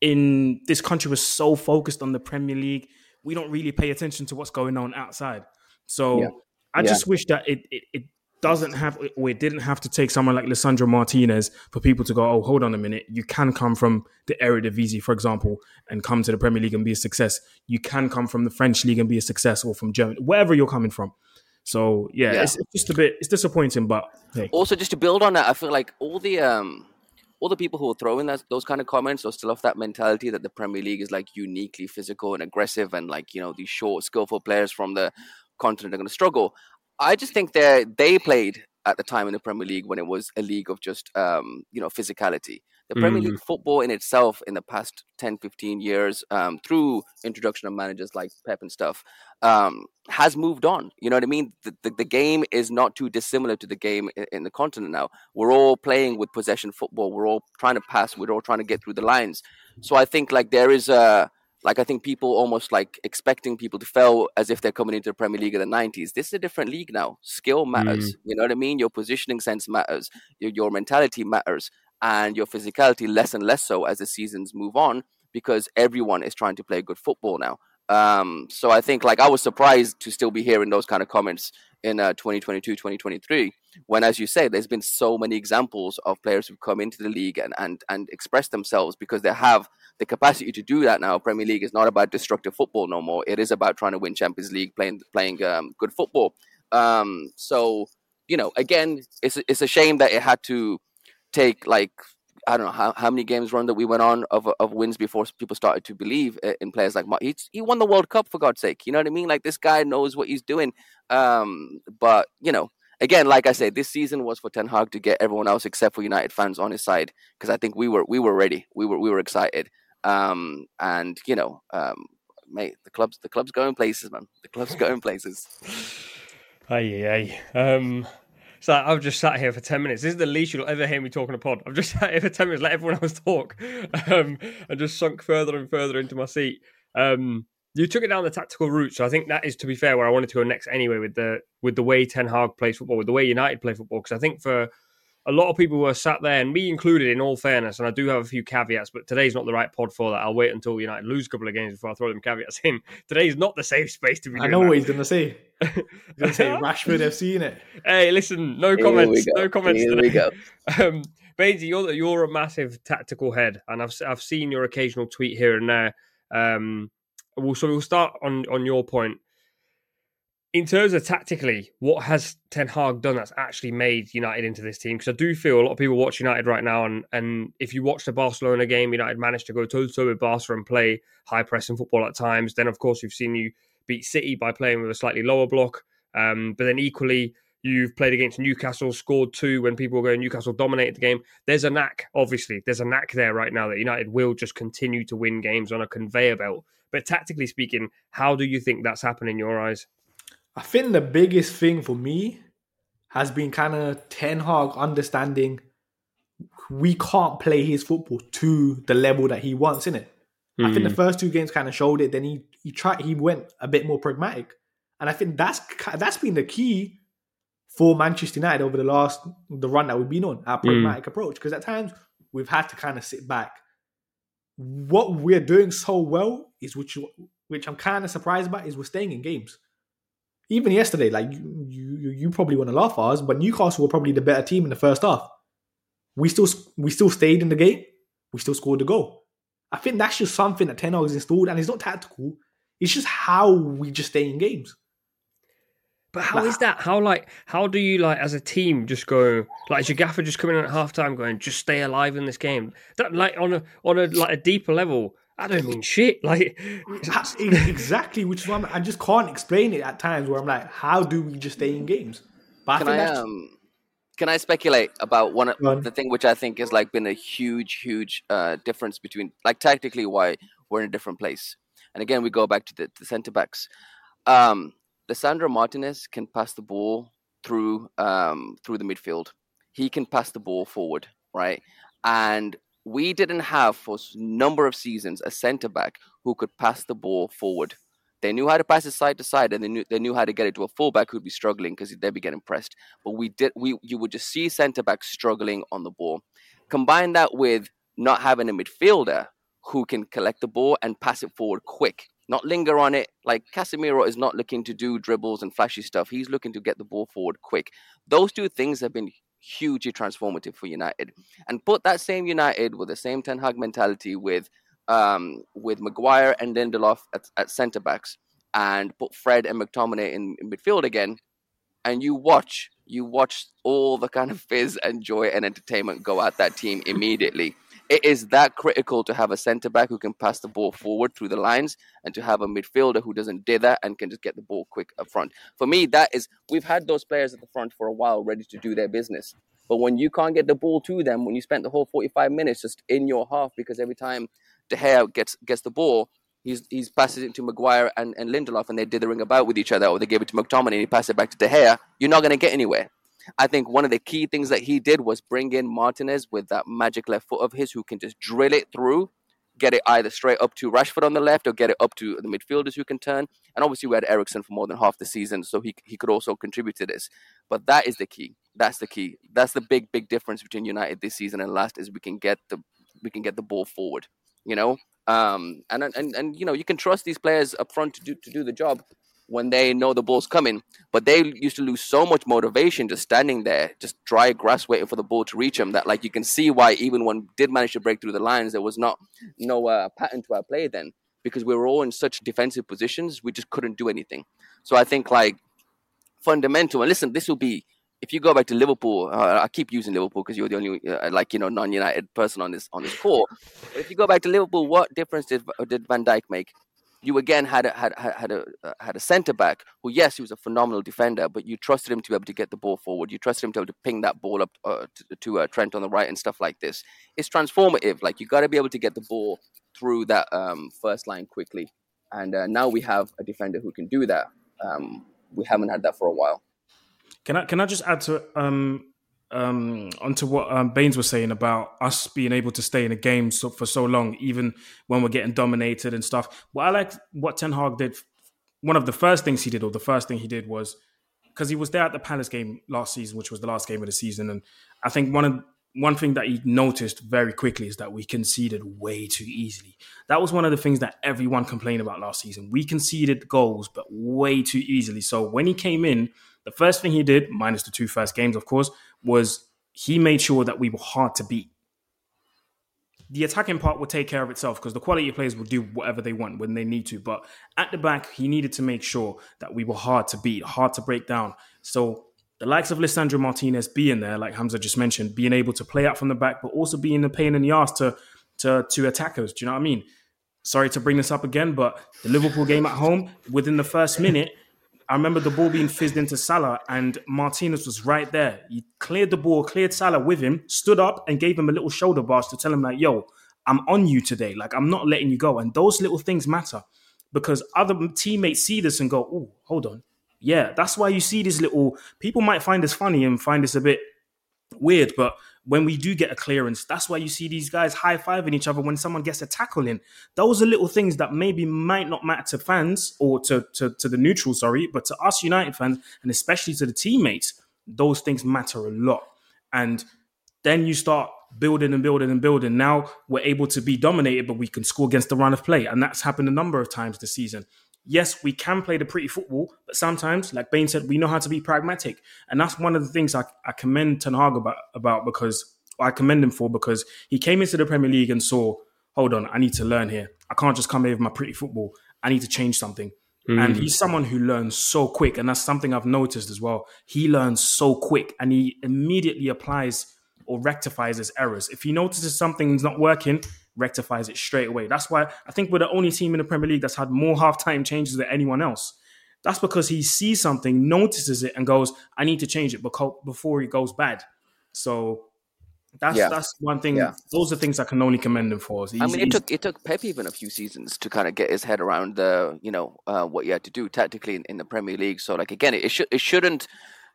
Speaker 4: in this country we're so focused on the Premier League we don't really pay attention to what's going on outside so
Speaker 3: Yeah.
Speaker 4: I
Speaker 3: Yeah.
Speaker 4: just wish that it, it it doesn't have or it didn't have to take someone like Lisandro Martinez for people to go oh hold on a minute you can come from the Eredivisie for example and come to the Premier League and be a success you can come from the French league and be a success or from Germany wherever you're coming from so yeah,
Speaker 3: Yeah.
Speaker 4: It's, it's just a bit it's disappointing but hey
Speaker 3: also just to build on that, I feel like all the um all the people who are throwing that, those kind of comments are still of that mentality that the Premier League is like uniquely physical and aggressive, and like you know these short, skillful players from the continent are going to struggle. I just think they they played at the time in the Premier League when it was a league of just um, you know physicality. The Premier
Speaker 2: Mm.
Speaker 3: League football in itself in the past 10, 15 years, um, through introduction of managers like Pep and stuff, um, has moved on. You know what I mean? The, the, the game is not too dissimilar to the game in, in the continent now. We're all playing with possession football. We're all trying to pass. We're all trying to get through the lines. So I think like there is a like I think people almost like expecting people to fail as if they're coming into the Premier League in the nineties. This is a different league now. Skill matters. Mm. You know what I mean? Your positioning sense matters. Your your mentality matters, and your physicality less and less so as the seasons move on because everyone is trying to play good football now. Um, so I think like I was surprised to still be hearing those kind of comments in uh, 2022, 2023, when, as you say, there's been so many examples of players who've come into the league and, and, and expressed themselves because they have the capacity to do that now. Premier League is not about destructive football no more. It is about trying to win Champions League, playing playing um, good football. Um, so you know, again, it's it's a shame that it had to take like I don't know how, how many games run that we went on of of wins before people started to believe in players like he he won the World Cup for God's sake. You know what I mean? Like this guy knows what he's doing. Um, but you know, again, like I said, this season was for Ten Hag to get everyone else except for United fans on his side because I think we were we were ready. We were we were excited. Um, and you know, um, mate, the club's the club's going places, man. The club's going places.
Speaker 2: Aye, aye. Um, so I've just sat here for 10 minutes. This is the least you'll ever hear me talk on a pod. I've just sat here for 10 minutes, let everyone else talk, um, and just sunk further and further into my seat. Um, you took it down the tactical route, so I think that is, to be fair, where I wanted to go next anyway with the with the way Ten Hag plays football, with the way United play football. Because I think for a lot of people were sat there, and me included, in all fairness, and I do have a few caveats, but today's not the right pod for that. I'll wait until United lose a couple of games before I throw them caveats in. Today's not the safe space to be.
Speaker 5: I
Speaker 2: doing
Speaker 5: know
Speaker 2: that.
Speaker 5: what he's gonna say. He's gonna say Rashford FC in it.
Speaker 2: Hey, listen, no
Speaker 3: Here
Speaker 2: comments. No comments
Speaker 3: Here
Speaker 2: today.
Speaker 3: we go.
Speaker 2: Um, Bainsy, you're you're a massive tactical head, and I've I've seen your occasional tweet here and there. Um, well, so we'll start on on your point. In terms of tactically, what has Ten Hag done that's actually made United into this team? Because I do feel a lot of people watch United right now, and and if you watch the Barcelona game, United managed to go toe to toe with Barca and play high pressing football at times. Then, of course, we've seen you beat City by playing with a slightly lower block. Um, but then equally, you've played against Newcastle, scored two when people were going Newcastle dominated the game. There's a knack, obviously, there's a knack there right now that United will just continue to win games on a conveyor belt. But tactically speaking, how do you think that's happened in your eyes?
Speaker 5: I think the biggest thing for me has been kind of Ten Hag understanding we can't play his football to the level that he wants in it. I think the hmm. first two games kind of showed it. Then he he tried he went a bit more pragmatic, and I think that's that's been the key for Manchester United over the last the run that we've been on our hmm. pragmatic approach. Because at times we've had to kind of sit back. What we're doing so well is which which I'm kind of surprised about is we're staying in games. Even yesterday, like you you, you probably want to laugh at us, but Newcastle were probably the better team in the first half. We still we still stayed in the game. We still scored the goal. I think that's just something that Ten Hag has installed, and it's not tactical. It's just how we just stay in games.
Speaker 2: But how
Speaker 5: Like-
Speaker 2: is that? How like how do you like as a team just go like is your gaffer just coming in at half time going just stay alive in this game? That like on a on a like a deeper level, I don't mean shit. Like
Speaker 5: exactly, which is why I'm, I just can't explain it at times where I'm like, how do we just stay in games? But I
Speaker 3: Can
Speaker 5: think
Speaker 3: I
Speaker 5: that's
Speaker 3: um Can I speculate about one
Speaker 5: Go on.
Speaker 3: of the thing which I think has like been a huge, huge uh, difference between like tactically why we're in a different place. And again, we go back to the, the centre backs. Um, Lisandro Martinez can pass the ball through um, through the midfield. He can pass the ball forward, right? And we didn't have for a number of seasons a centre back who could pass the ball forward. They knew how to pass it side to side, and they knew they knew how to get it to a fullback who'd be struggling because they'd be getting pressed. But we did we you would just see centre backs struggling on the ball. Combine that with not having a midfielder who can collect the ball and pass it forward quick, not linger on it. Like Casemiro is not looking to do dribbles and flashy stuff. He's looking to get the ball forward quick. Those two things have been hugely transformative for United. And put that same United with the same Ten Hag mentality with um, with Maguire and Lindelof at, at centre backs, and put Fred and McTominay in, in midfield again, and you watch you watch all the kind of fizz and joy and entertainment go at that team immediately. It is that critical to have a centre back who can pass the ball forward through the lines and to have a midfielder who doesn't do that and can just get the ball quick up front. For me, that is we've had those players at the front for a while ready to do their business. But when you can't get the ball to them, when you spent the whole 45 minutes just in your half, because every time De Gea gets gets the ball, he's he's passes it to Maguire and, and Lindelof and they're dithering about with each other, or they give it to McTominay and he passes it back to De Gea, you're not going to get anywhere. I think one of the key things that he did was bring in Martinez with that magic left foot of his who can just drill it through, get it either straight up to Rashford on the left or get it up to the midfielders who can turn. And obviously, we had Eriksen for more than half the season, so he, he could also contribute to this. But that is the key. That's the key. That's the big, big difference between United this season and last is we can get the we can get the ball forward. You know, um, and and and you know you can trust these players up front to do to do the job when they know the ball's coming. But they used to lose so much motivation just standing there, just dry grass waiting for the ball to reach them. That like you can see why even when did manage to break through the lines, there was not no uh, pattern to our play then because we were all in such defensive positions, we just couldn't do anything. So I think like fundamental. And listen, this will be if you go back to Liverpool. Uh, I keep using Liverpool because you're the only uh, like you know non-United person on this on this call. But if you go back to Liverpool, what difference did did Van Dijk make? You again had a, had had a uh, had a centre back who, yes, he was a phenomenal defender, but you trusted him to be able to get the ball forward. You trusted him to be able to ping that ball up uh, to, to uh, Trent on the right and stuff like this. It's transformative. Like you got to be able to get the ball through that um, first line quickly, and uh, now we have a defender who can do that. Um, we haven't had that for a while.
Speaker 4: Can I can I just add to um um onto what um, Bains was saying about us being able to stay in a game so, for so long, even when we're getting dominated and stuff. What I like what Ten Hag did. One of the first things he did, or the first thing he did, was because he was there at the Palace game last season, which was the last game of the season, and I think one of one thing that he noticed very quickly is that we conceded way too easily. That was one of the things that everyone complained about last season. We conceded goals, but way too easily. So when he came in, the first thing he did, minus the two first games, of course, was he made sure that we were hard to beat. The attacking part will take care of itself because the quality players will do whatever they want when they need to. But at the back, he needed to make sure that we were hard to beat, hard to break down. So the likes of Lisandro Martinez being there, like Hamza just mentioned, being able to play out from the back, but also being a pain in the ass to to to attackers. Do you know what I mean? Sorry to bring this up again, but the Liverpool game at home, within the first minute, I remember the ball being fizzed into Salah, and Martinez was right there. He cleared the ball, cleared Salah with him, stood up, and gave him a little shoulder bash to tell him like, "Yo, I'm on you today. Like I'm not letting you go." And those little things matter because other teammates see this and go, "Oh, hold on." Yeah, that's why you see these little people might find this funny and find this a bit weird, but when we do get a clearance, that's why you see these guys high fiving each other when someone gets a tackle in. Those are little things that maybe might not matter to fans or to, to, to the neutral, sorry, but to us United fans and especially to the teammates, those things matter a lot. And then you start building and building and building. Now we're able to be dominated, but we can score against the run of play. And that's happened a number of times this season yes, we can play the pretty football, but sometimes, like Bain said, we know how to be pragmatic. And that's one of the things I, I commend Ten Hag about, about because I commend him for because he came into the Premier League and saw, hold on, I need to learn here. I can't just come here with my pretty football. I need to change something. And mm. he's someone who learns so quick. And that's something I've noticed as well. He learns so quick and he immediately applies or rectifies his errors. If he notices something's not working, rectifies it straight away. That's why I think we're the only team in the Premier League that's had more halftime changes than anyone else. that's because he sees something, notices it, and goes, "I need to change it beco- before it goes bad." So that's
Speaker 3: Yeah.
Speaker 4: that's one thing.
Speaker 3: Yeah.
Speaker 4: Those are things I can only commend him for.
Speaker 3: I mean, it took it took Pep even a few seasons to kind of get his head around the you know uh, what you had to do tactically in, in the Premier League. So like again, it should it shouldn't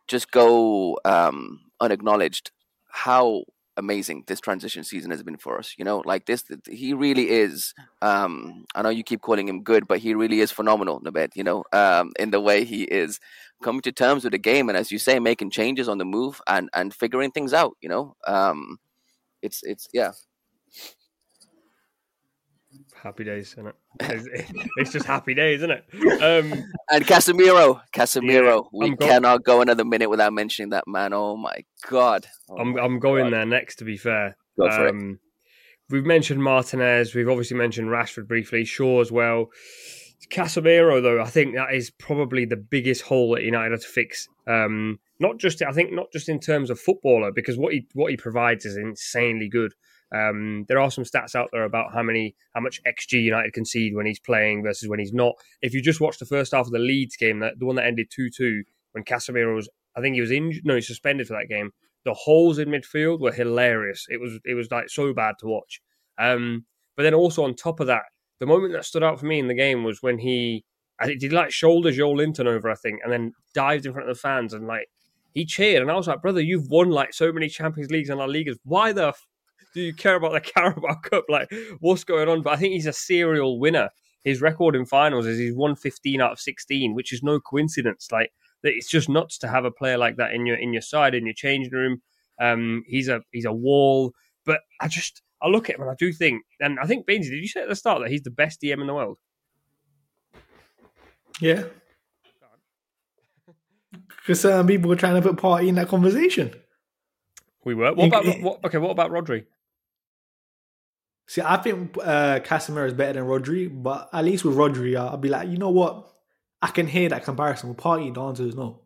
Speaker 3: just go um, unacknowledged how amazing this transition season has been for us. You know, like this, he really is. Um, I know you keep calling him good, but he really is phenomenal, Nubaid. You know, um, in the way he is coming to terms with the game, and as you say, making changes on the move and and figuring things out. You know, um, it's it's yeah.
Speaker 2: Happy days, isn't it? It's, it's just happy days, isn't it? Um,
Speaker 3: And Casemiro, Casemiro, we
Speaker 2: go-
Speaker 3: cannot go another minute without mentioning that man. Oh my god! Oh
Speaker 2: I'm
Speaker 3: my
Speaker 2: I'm going
Speaker 3: God.
Speaker 2: there next. To be fair,
Speaker 3: Go for it.
Speaker 2: um, we've mentioned Martinez. We've obviously mentioned Rashford briefly. Shaw as well. Casemiro, though, I think that is probably the biggest hole that United have to fix. Um, not just, I think, not just in terms of footballer, because what he what he provides is insanely good. Um, there are some stats out there about how many, how much XG United concede when he's playing versus when he's not. If you just watch the first half of the Leeds game, that the one that ended two two, when Casemiro was, I think he was injured, no, he's suspended for that game. The holes in midfield were hilarious. It was, it was like so bad to watch. Um, but then also on top of that, the moment that stood out for me in the game was when he, I think, did like shoulder Joelinton over, I think, and then dived in front of the fans and like he cheered, and I was like, brother, you've won like so many Champions Leagues and La Ligas. Why the do you care about the Carabao Cup? Like, what's going on? But I think he's a serial winner. His record in finals is he's won 15 out of 16, which is no coincidence. Like, that it's just nuts to have a player like that in your in your side in your changing room. Um, he's a he's a wall. But I just I look at him and I do think, and I think Bainsy, did you say at the start that he's the best DM in the world?
Speaker 5: Yeah. Because certain people were trying to put Partey in that conversation.
Speaker 2: We were. What about what, okay? What about Rodri?
Speaker 5: See, I think uh, Casemiro is better than Rodri, but at least with Rodri, uh, I'll be like, you know what? I can hear that comparison. With Partey, the answer is no.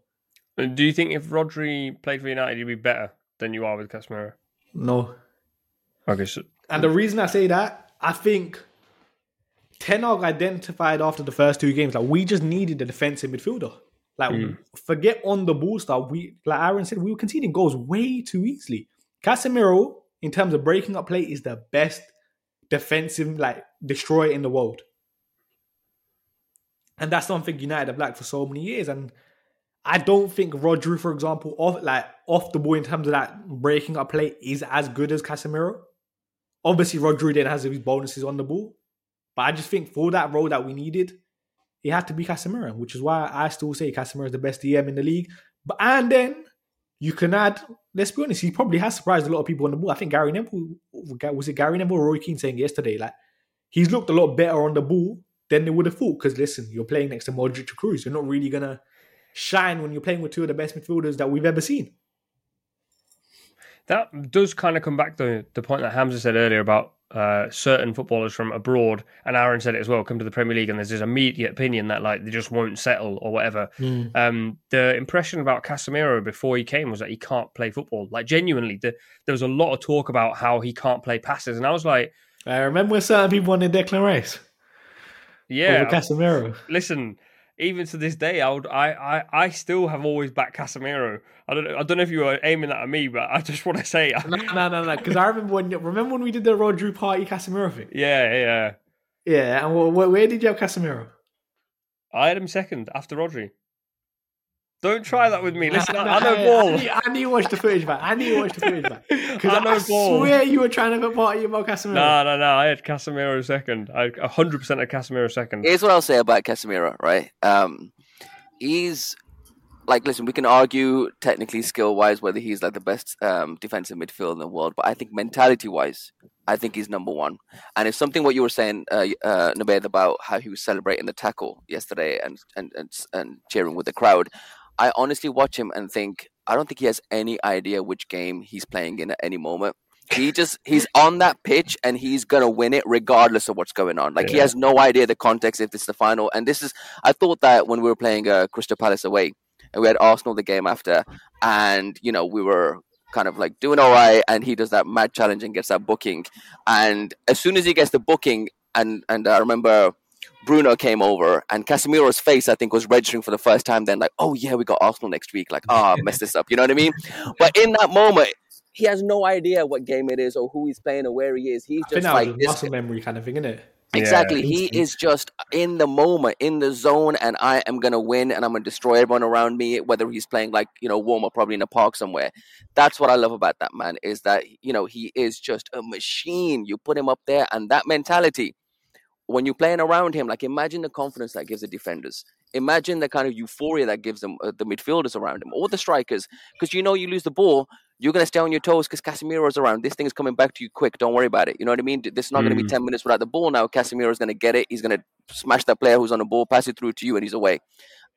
Speaker 2: Do you think if Rodri played for United, he'd be better than you are with Casemiro?
Speaker 5: No.
Speaker 2: Okay, so
Speaker 5: And the reason I say that, I think Ten Hag identified after the first two games that we just needed a defensive midfielder. Like,
Speaker 2: Mm.
Speaker 5: forget on the ball stuff. We, like Aaron said, we were conceding goals way too easily. Casemiro, in terms of breaking up play, is the best defensive like destroyer in the world. And that's something United have lacked for so many years. And I don't think Rodri, for example, off like off the ball in terms of that breaking up play is as good as Casemiro. Obviously, Rodri then has his bonuses on the ball, but I just think for that role that we needed, it had to be Casemiro, which is why I still say Casemiro is the best DM in the league. But and then you can add. Let's be honest, he probably has surprised a lot of people on the ball. I think Gary Neville was it Gary Neville or Roy Keane saying yesterday like he's looked a lot better on the ball than they would have thought. Because listen, you're playing next to Modric to Kroos. You're not really gonna shine when you're playing with two of the best midfielders that we've ever seen.
Speaker 2: that does kind of come back to the point that Hamza said earlier about uh, certain footballers from abroad, and Aaron said it as well, come to the Premier League, and there's this immediate opinion that like they just won't settle or whatever. Um, the impression about Casemiro before he came was that he can't play football. Like genuinely, the, there was a lot of talk about how he can't play passes, and I was like,
Speaker 5: I remember certain people wanted Declan Rice
Speaker 2: yeah,
Speaker 5: Casemiro.
Speaker 2: listen, even to this day, I would, I, I, I still have always backed Casemiro. I don't, know- I don't know if you were aiming that at me, but I just want to say,
Speaker 5: No, no, no, no. Because I remember when remember when we did the Rodri Partey Casemiro thing.
Speaker 2: yeah, yeah.
Speaker 5: Yeah, and wh- wh- where did you have Casemiro?
Speaker 2: I had him second after Rodri. Don't try that with me. Listen, I,
Speaker 5: No,
Speaker 2: I know
Speaker 5: I,
Speaker 2: ball.
Speaker 5: need, I need to watch the footage back. I need to watch the footage back. Because
Speaker 2: I
Speaker 5: I,
Speaker 2: know ball.
Speaker 5: swear you were trying to put Partey about Casemiro.
Speaker 2: No, no, no. I had Casemiro second. I 100% had Casemiro second.
Speaker 3: Here's what I'll say about Casemiro, right? Um, he's like, listen, we can argue technically, skill wise, whether he's like the best um, defensive midfielder in the world, but I think mentality wise, I think he's number one. And it's something what you were saying, uh, uh, Nubaid, about how he was celebrating the tackle yesterday and, and and and cheering with the crowd. I honestly watch him and think I don't think he has any idea which game he's playing in at any moment. He just he's on that pitch and he's gonna win it regardless of what's going on. Like he has no idea the context if this is the final. And this is I thought that when we were playing uh, Crystal Palace away and we had Arsenal the game after, and you know we were kind of like doing all right, and he does that mad challenge and gets that booking, and as soon as he gets the booking, and and I remember Bruno came over and Casemiro's face, I think, was registering for the first time then, like, oh yeah, we got Arsenal next week. Like, ah, oh, messed this up. You know what I mean? But in that moment, he has no idea what game it is or who he's playing or where he is. He's
Speaker 5: I
Speaker 3: just
Speaker 5: that
Speaker 3: like
Speaker 5: was a
Speaker 3: this.
Speaker 5: muscle memory kind of thing, isn't it?
Speaker 3: Exactly. he
Speaker 5: instinct.
Speaker 3: is just in the moment, in the zone, and I am gonna win and I'm gonna destroy everyone around me, whether he's playing like, you know, warm up probably in a park somewhere. That's what I love about that man, is that you know, he is just a machine. You put him up there and that mentality, when you're playing around him, like imagine the confidence that gives the defenders. Imagine the kind of euphoria that gives them uh, the midfielders around him or the strikers, because you know you lose the ball, you're gonna stay on your toes because Casemiro's around. This thing is coming back to you quick. Don't worry about it. You know what I mean? This is not gonna be
Speaker 2: Mm.
Speaker 3: ten minutes without the ball now. Casemiro's gonna get it. He's gonna smash that player who's on the ball, pass it through to you, and he's away.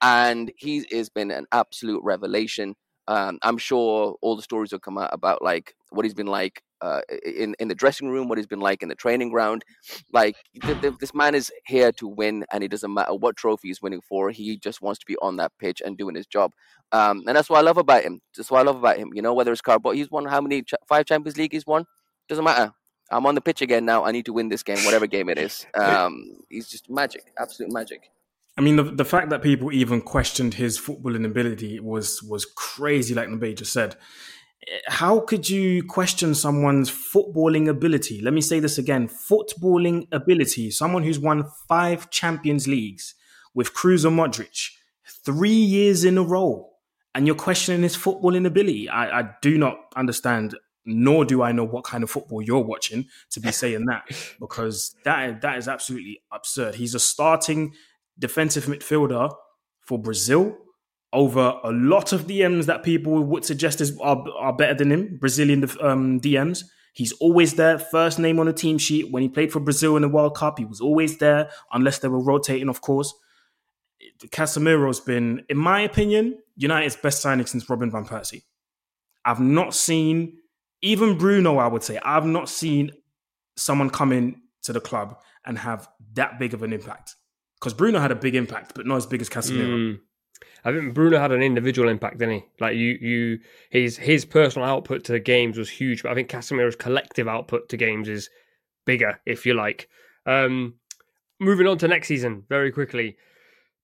Speaker 3: And he has been an absolute revelation. Um, I'm sure all the stories will come out about like what he's been like uh, in in the dressing room, what he's been like in the training ground. Like th- th- this man is here to win, and it doesn't matter what trophy he's winning for. He just wants to be on that pitch and doing his job. Um, and that's what I love about him. That's what I love about him. You know, whether it's Carbo, he's won how many ch- five Champions League he's won. Doesn't matter. I'm on the pitch again now. I need to win this game, whatever game it is. Um, he's just magic, absolute magic.
Speaker 4: I mean, the, the fact that people even questioned his footballing ability was was crazy, like Nabe just said. Eh, how could you question someone's footballing ability? Let me say this again footballing ability. Someone who's won five Champions Leagues with Kroos and Modric three years in a row, and you're questioning his footballing ability. I, I do not understand, nor do I know what kind of football you're watching to be saying that, because that that is absolutely absurd. He's a starting defensive midfielder for Brazil over a lot of DMs that people would suggest is are, are better than him. Brazilian um, DMs. He's always there, first name on the team sheet. When he played for Brazil in the World Cup, he was always there, unless they were rotating, of course. Casemiro's been, in my opinion, United's best signing since Robin van Persie. I've not seen, even Bruno, I would say, I've not seen someone come in to the club and have that big of an impact. Because Bruno had a big impact, but not as big as Casemiro.
Speaker 2: Mm. I think Bruno had an individual impact, didn't he? Like you, you, his his personal output to the games was huge, but I think Casemiro's collective output to games is bigger, if you like. Um, moving on to next season, very quickly,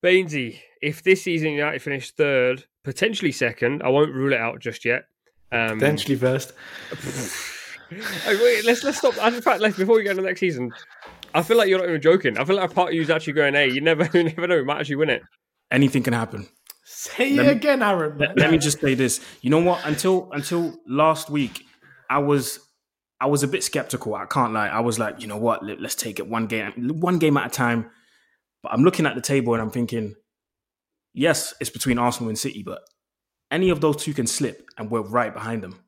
Speaker 2: Bainsy. If this season United finish third, potentially second, I won't rule it out just yet. Um,
Speaker 5: Potentially first.
Speaker 2: Wait, let's let's stop. In fact, let's, before we go to the next season, I feel like you're not even joking. I feel like a part of you is actually going, "Hey, you never, you never know, we might actually win it."
Speaker 4: Anything can happen.
Speaker 5: Say
Speaker 4: Let
Speaker 5: it
Speaker 4: me-
Speaker 5: again, Aaron.
Speaker 4: Let, let me just say this. You know what? Until until last week, I was I was a bit skeptical. I can't lie. I was like, you know what? Let, us take it one game, one game at a time. But I'm looking at the table and I'm thinking, yes, it's between Arsenal and City, but any of those two can slip, and we're right behind them.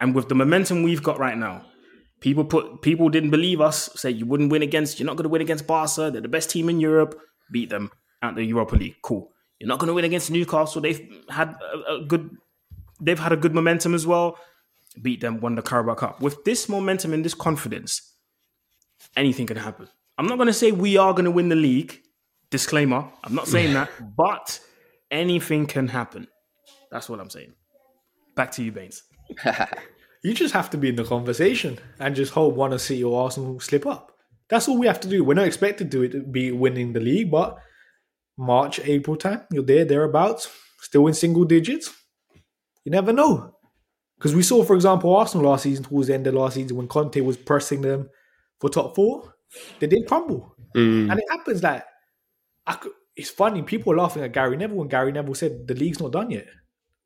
Speaker 4: And with the momentum we've got right now, people put people didn't believe us. Say you wouldn't win against. You're not going to win against Barca. They're the best team in Europe. Beat them at the Europa League. Cool. You're not going to win against Newcastle. They've had a, a good. They've had a good momentum as well. Beat them, won the Carabao Cup. With this momentum and this confidence, anything can happen. I'm not going to say we are going to win the league. Disclaimer. I'm not saying that, but anything can happen. That's what I'm saying. Back to you, Bains.
Speaker 5: You just have to be in the conversation and just hope one of City or Arsenal slip up. That's all we have to do. We're not expected to it- be winning the league, but March, April time, you're there, thereabouts, still in single digits. You never know. Because we saw, for example, Arsenal last season, towards the end of last season, when Conte was pressing them for top four, they did crumble.
Speaker 2: Mm.
Speaker 5: And it happens like, I could, it's funny, people are laughing at Gary Neville when Gary Neville said the league's not done yet.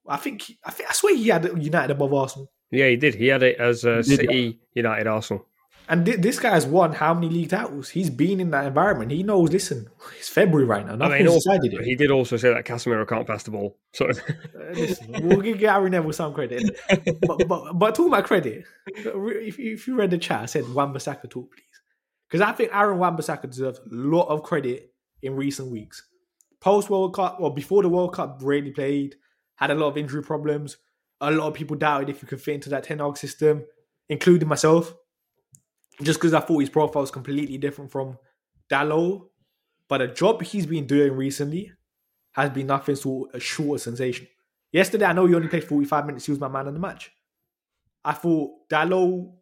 Speaker 5: I think, I think, I swear he had United above Arsenal.
Speaker 2: Yeah, he did. He had it as uh, City, United, Arsenal.
Speaker 5: And thi- this guy has won how many league titles? He's been in that environment. He knows. Listen, it's February right now.
Speaker 2: I mean, also,
Speaker 5: decided yet.
Speaker 2: he did also say that Casemiro can't pass the ball. So
Speaker 5: Uh, listen, we'll give Gary Neville some credit. but, but but talking about credit, if, if you read the chat, I said Wan-Bissaka talk, please, because I think Aaron Wan-Bissaka deserves a lot of credit in recent weeks. Post World Cup or before the World Cup, rarely played, had a lot of injury problems. A lot of people doubted if he could fit into that Ten Hag system, including myself, just because I thought his profile was completely different from Dalot. But the job he's been doing recently has been nothing short a short of sensation. Yesterday, I know he only played 45 minutes. He was my man of the match. I thought Dalot,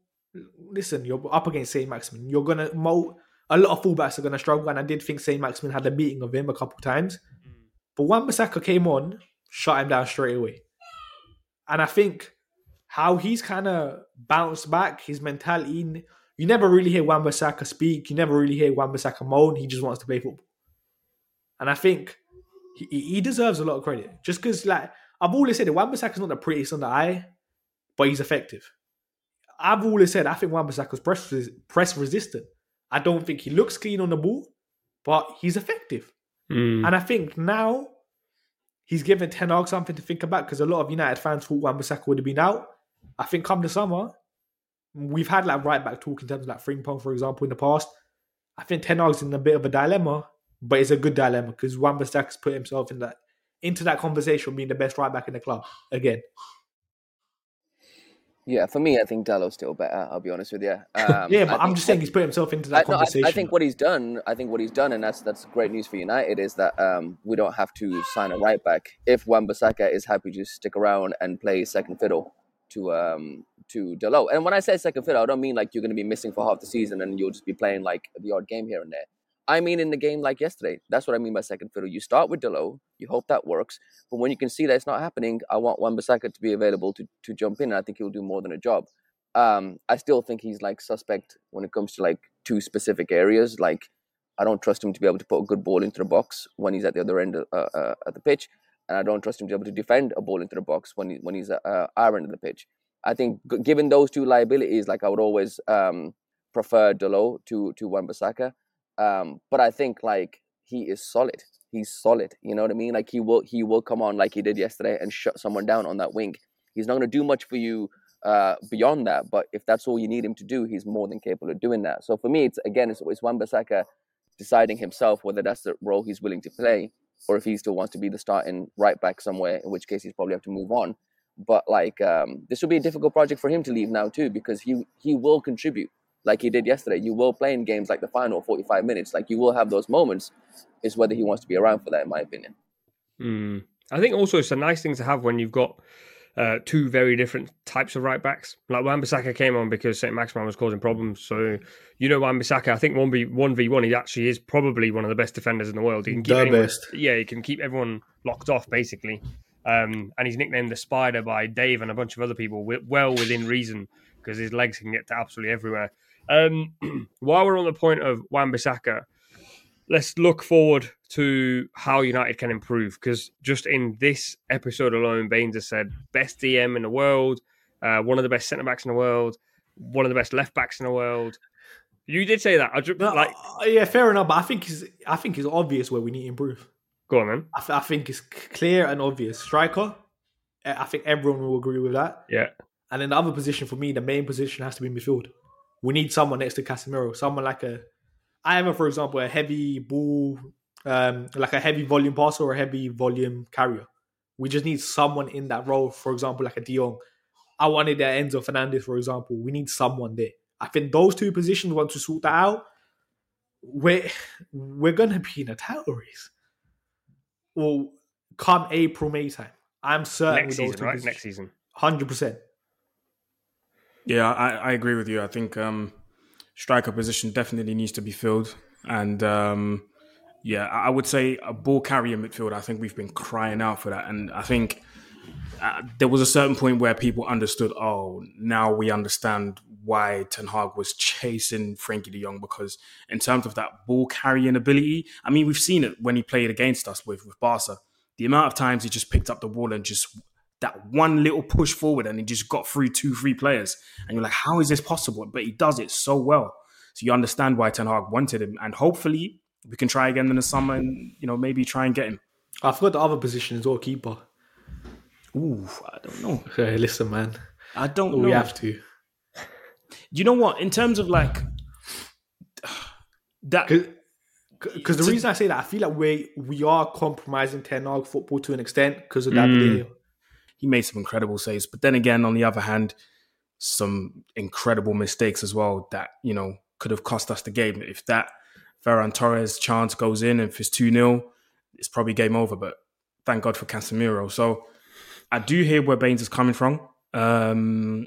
Speaker 5: listen, you're up against Saint Maximin. You're gonna mo- a lot of fullbacks are going to struggle, and I did think Saint Maximin had a beating of him a couple times. Mm. But Wan Bissaka came on, shut him down straight away, and I think how he's kind of bounced back, his mentality. You never really hear Wan Bissaka speak. You never really hear Wan Bissaka moan. He just wants to play football, and I think he, he deserves a lot of credit just because, like I've always said, Wan Bissaka's not the prettiest on the eye, but he's effective. I've always said I think Wan Bissaka's press press resistant. I don't think he looks clean on the ball, but he's effective.
Speaker 2: Mm.
Speaker 5: And I think now he's given Ten Hag something to think about because a lot of United fans thought Wan Bissaka would have been out. I think come the summer, we've had like right back talk in terms of like Frimpong, for example, in the past. I think Ten Hag's in a bit of a dilemma, but it's a good dilemma because Wan Bissaka's put himself in that into that conversation being the best right back in the club again.
Speaker 3: Yeah, for me, I think Dalot's still better. I'll be honest with you. Um,
Speaker 5: yeah,
Speaker 3: I
Speaker 5: but I'm just saying he's put himself into
Speaker 3: I,
Speaker 5: that
Speaker 3: no, I,
Speaker 5: conversation.
Speaker 3: I think what he's done, I think what he's done, and that's that's great news for United, is that um, we don't have to sign a right back if Wan-Bissaka is happy to stick around and play second fiddle to um, to Dalot. And when I say second fiddle, I don't mean like you're going to be missing for half the season and you'll just be playing like the odd game here and there. I mean in the game like yesterday. That's what I mean by second fiddle. You start with Dalot, you hope that works, but when you can see that it's not happening, I want Wan-Bissaka to be available to to jump in. And I think he'll do more than a job um, I still think he's like suspect when it comes to like two specific areas. Like, I don't trust him to be able to put a good ball into the box when he's at the other end of, uh, uh, at the pitch, and I don't trust him to be able to defend a ball into the box when he, when he's at uh, our end of the pitch. I think given those two liabilities, like I would always um, prefer Dalot to to Wan-Bissaka. Um, but I think like he is solid. He's solid. You know what I mean? Like he will he will come on like he did yesterday and shut someone down on that wing. He's not going to do much for you uh, beyond that. But if that's all you need him to do, he's more than capable of doing that. So for me, it's again, it's, it's Wan-Bissaka deciding himself whether that's the role he's willing to play, or if he still wants to be the starting right back somewhere. In which case, he's probably have to move on. But like, um, this will be a difficult project for him to leave now too, because he he will contribute like he did yesterday. You will play in games like the final, forty five minutes. Like you will have those moments. It's whether he wants to be around for that, in my opinion.
Speaker 2: Mm. I think also it's a nice thing to have when you've got uh, two very different types of right backs. Like Wan-Bissaka came on because St. Maximin was causing problems. So you know Wan-Bissaka, I think one v one v one, he actually is probably one of the best defenders in the world. He can keep
Speaker 5: The
Speaker 2: anyone,
Speaker 5: best.
Speaker 2: yeah, he can keep everyone locked off basically. Um, and he's nicknamed the Spider by Dave and a bunch of other people, well within reason because his legs can get to absolutely everywhere. Um, while we're on the point of Wan-Bissaka, let's look forward to how United can improve because just in this episode alone, Bains has said best DM in the world, uh, one of the best centre backs in the world, one of the best left backs in the world. You did say that. I just,
Speaker 5: No,
Speaker 2: like,
Speaker 5: uh, yeah, fair enough. But I think it's I think it's obvious where we need to improve.
Speaker 2: go on man.
Speaker 5: I, th- I think it's clear and obvious. Striker, eh, I think everyone will agree with that.
Speaker 2: Yeah,
Speaker 5: And then the other position for me, the main position has to be midfield. We need someone next to Casemiro, someone like a, either for example a heavy ball, um, like a heavy volume passer or a heavy volume carrier. We just need someone in that role. For example, like a De Jong. I wanted that Enzo Fernandez, for example. We need someone there. I think those two positions, once we sort that out, we're we're gonna be in a title race. Well, come April, May time. I'm certain
Speaker 2: next season,
Speaker 5: two
Speaker 2: right? Next season.
Speaker 5: Hundred percent.
Speaker 4: Yeah, I, I agree with you. I think um, striker position definitely needs to be filled, and um, yeah, I would say a ball carrier midfield. I think we've been crying out for that, and I think uh, there was a certain point where people understood. Oh, now we understand why Ten Hag was chasing Frenkie De Jong because in terms of that ball carrying ability, I mean, we've seen it when he played against us with with Barca. The amount of times he just picked up the ball and just that one little push forward and he just got through two, three players. And you're like, how is this possible? But he does it so well. So you understand why Ten Hag wanted him. And hopefully we can try again in the summer and, you know, maybe try and get him.
Speaker 5: I forgot the other position as well, keeper.
Speaker 4: Ooh, I don't know.
Speaker 5: Hey, listen, man,
Speaker 4: I don't know.
Speaker 5: we have to.
Speaker 4: You know what? In terms of like that,
Speaker 5: Because the reason I say that, I feel like we we are compromising Ten Hag football to an extent because of
Speaker 4: Mm.
Speaker 5: David Gea.
Speaker 4: He made some incredible saves. But then again, on the other hand, some incredible mistakes as well that, you know, could have cost us the game. If that Ferran Torres chance goes in, and if it's 2 0, it's probably game over. But thank God for Casemiro. So I do hear where Bains is coming from. Um,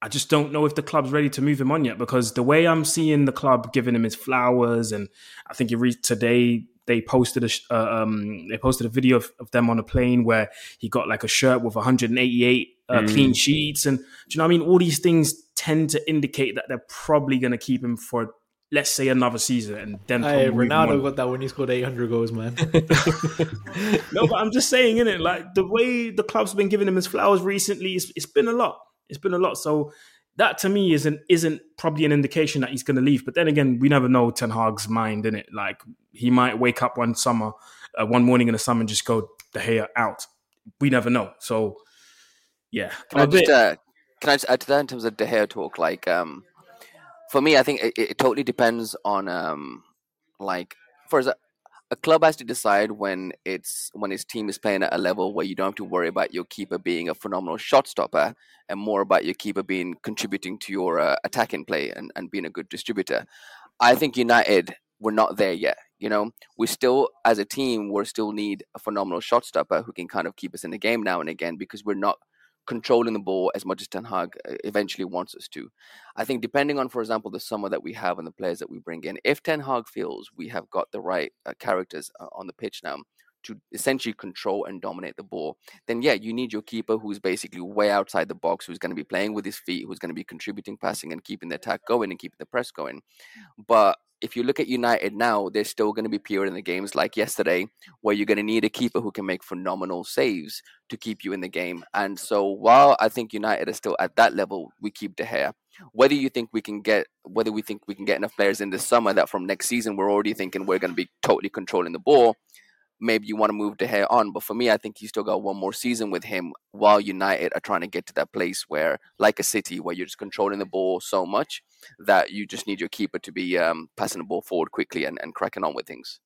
Speaker 4: I just don't know if the club's ready to move him on yet because the way I'm seeing the club giving him his flowers, and I think you read today they posted a uh, um, they posted a video of, of, them on a plane where he got like a shirt with 188 uh, mm. clean sheets, and do you know what I mean? All these things tend to indicate that they're probably going to keep him for let's say another season, and then
Speaker 5: hey, Ronaldo got that when he scored 800 goals, man.
Speaker 4: no, but I'm just saying, in it, like the way the club's been giving him his flowers recently, it's, it's been a lot. It's been a lot. So that to me isn't isn't probably an indication that he's going to leave. But then again, we never know Ten Hag's mind in it. Like he might wake up one summer, uh, one morning in the summer, and just go De Gea out. We never know. So yeah,
Speaker 3: can i just uh, can I just add to that in terms of De Gea talk? Like um, for me, I think it, it totally depends on um, like for example a club has to decide when it's when its team is playing at a level where you don't have to worry about your keeper being a phenomenal shot stopper and more about your keeper being contributing to your uh, attacking play and, and being a good distributor. I think United we're not there yet. You know, we still as a team we still need a phenomenal shot stopper who can kind of keep us in the game now and again because we're not controlling the ball as much as Ten Hag uh, eventually wants us to. I think depending on, for example, the summer that we have and the players that we bring in, if Ten Hag feels we have got the right uh, characters uh, on the pitch now to essentially control and dominate the ball, then yeah, you need your keeper who's basically way outside the box, who's going to be playing with his feet, who's going to be contributing passing and keeping the attack going and keeping the press going. But if you look at United now, there's still going to be period in the games like yesterday where you're going to need a keeper who can make phenomenal saves to keep you in the game. And so while I think United is still at that level, we keep De Gea. Whether you think we can get, whether we think we can get enough players in this summer that from next season we're already thinking we're going to be totally controlling the ball, maybe you want to move De Gea on. But for me, I think you still got one more season with him while United are trying to get to that place where, like a City, where you're just controlling the ball so much that you just need your keeper to be um, passing the ball forward quickly and, and cracking on with things.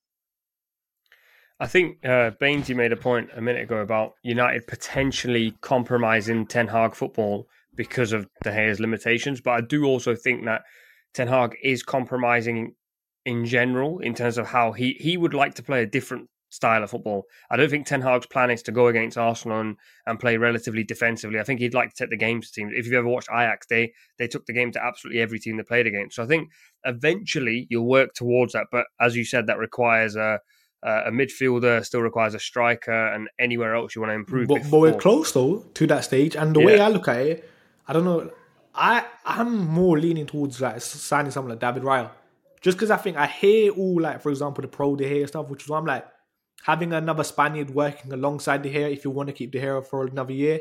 Speaker 2: I think uh, Bainsy made a point a minute ago about United potentially compromising Ten Hag football because of De Gea's limitations, but I do also think that Ten Hag is compromising in general in terms of how he he would like to play a different style of football. I don't think Ten Hag's plan is to go against Arsenal and, and play relatively defensively. I think he'd like to take the game to teams. If you've ever watched Ajax, they they took the game to absolutely every team they played against. So I think eventually you'll work towards that. But as you said, that requires a a midfielder, still requires a striker, and anywhere else you want to improve.
Speaker 5: But, but we're close though to that stage. And the yeah. way I look at it, I don't know. I I'm more leaning towards like signing someone like David Raya. Just because I think I hear all like, for example, the pro De Gea stuff, which is why I'm like, having another Spaniard working alongside De Gea if you want to keep De Gea for another year.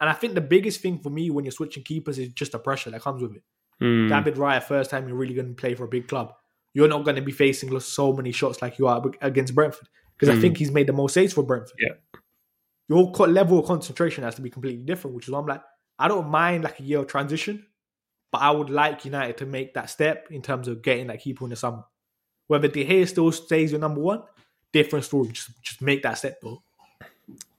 Speaker 5: And I think the biggest thing for me when you're switching keepers is just the pressure that comes with it. Mm. David Raya, first time you're really going to play for a big club, you're not going to be facing so many shots like you are against Brentford because mm. I think he's made the most saves for Brentford.
Speaker 2: Yeah.
Speaker 5: Your level of concentration has to be completely different, which is why I'm like, I don't mind like a year of transition, but I would like United to make that step in terms of getting that keeper in the summer. Whether De Gea still stays your number one, different story. Just just make that step though.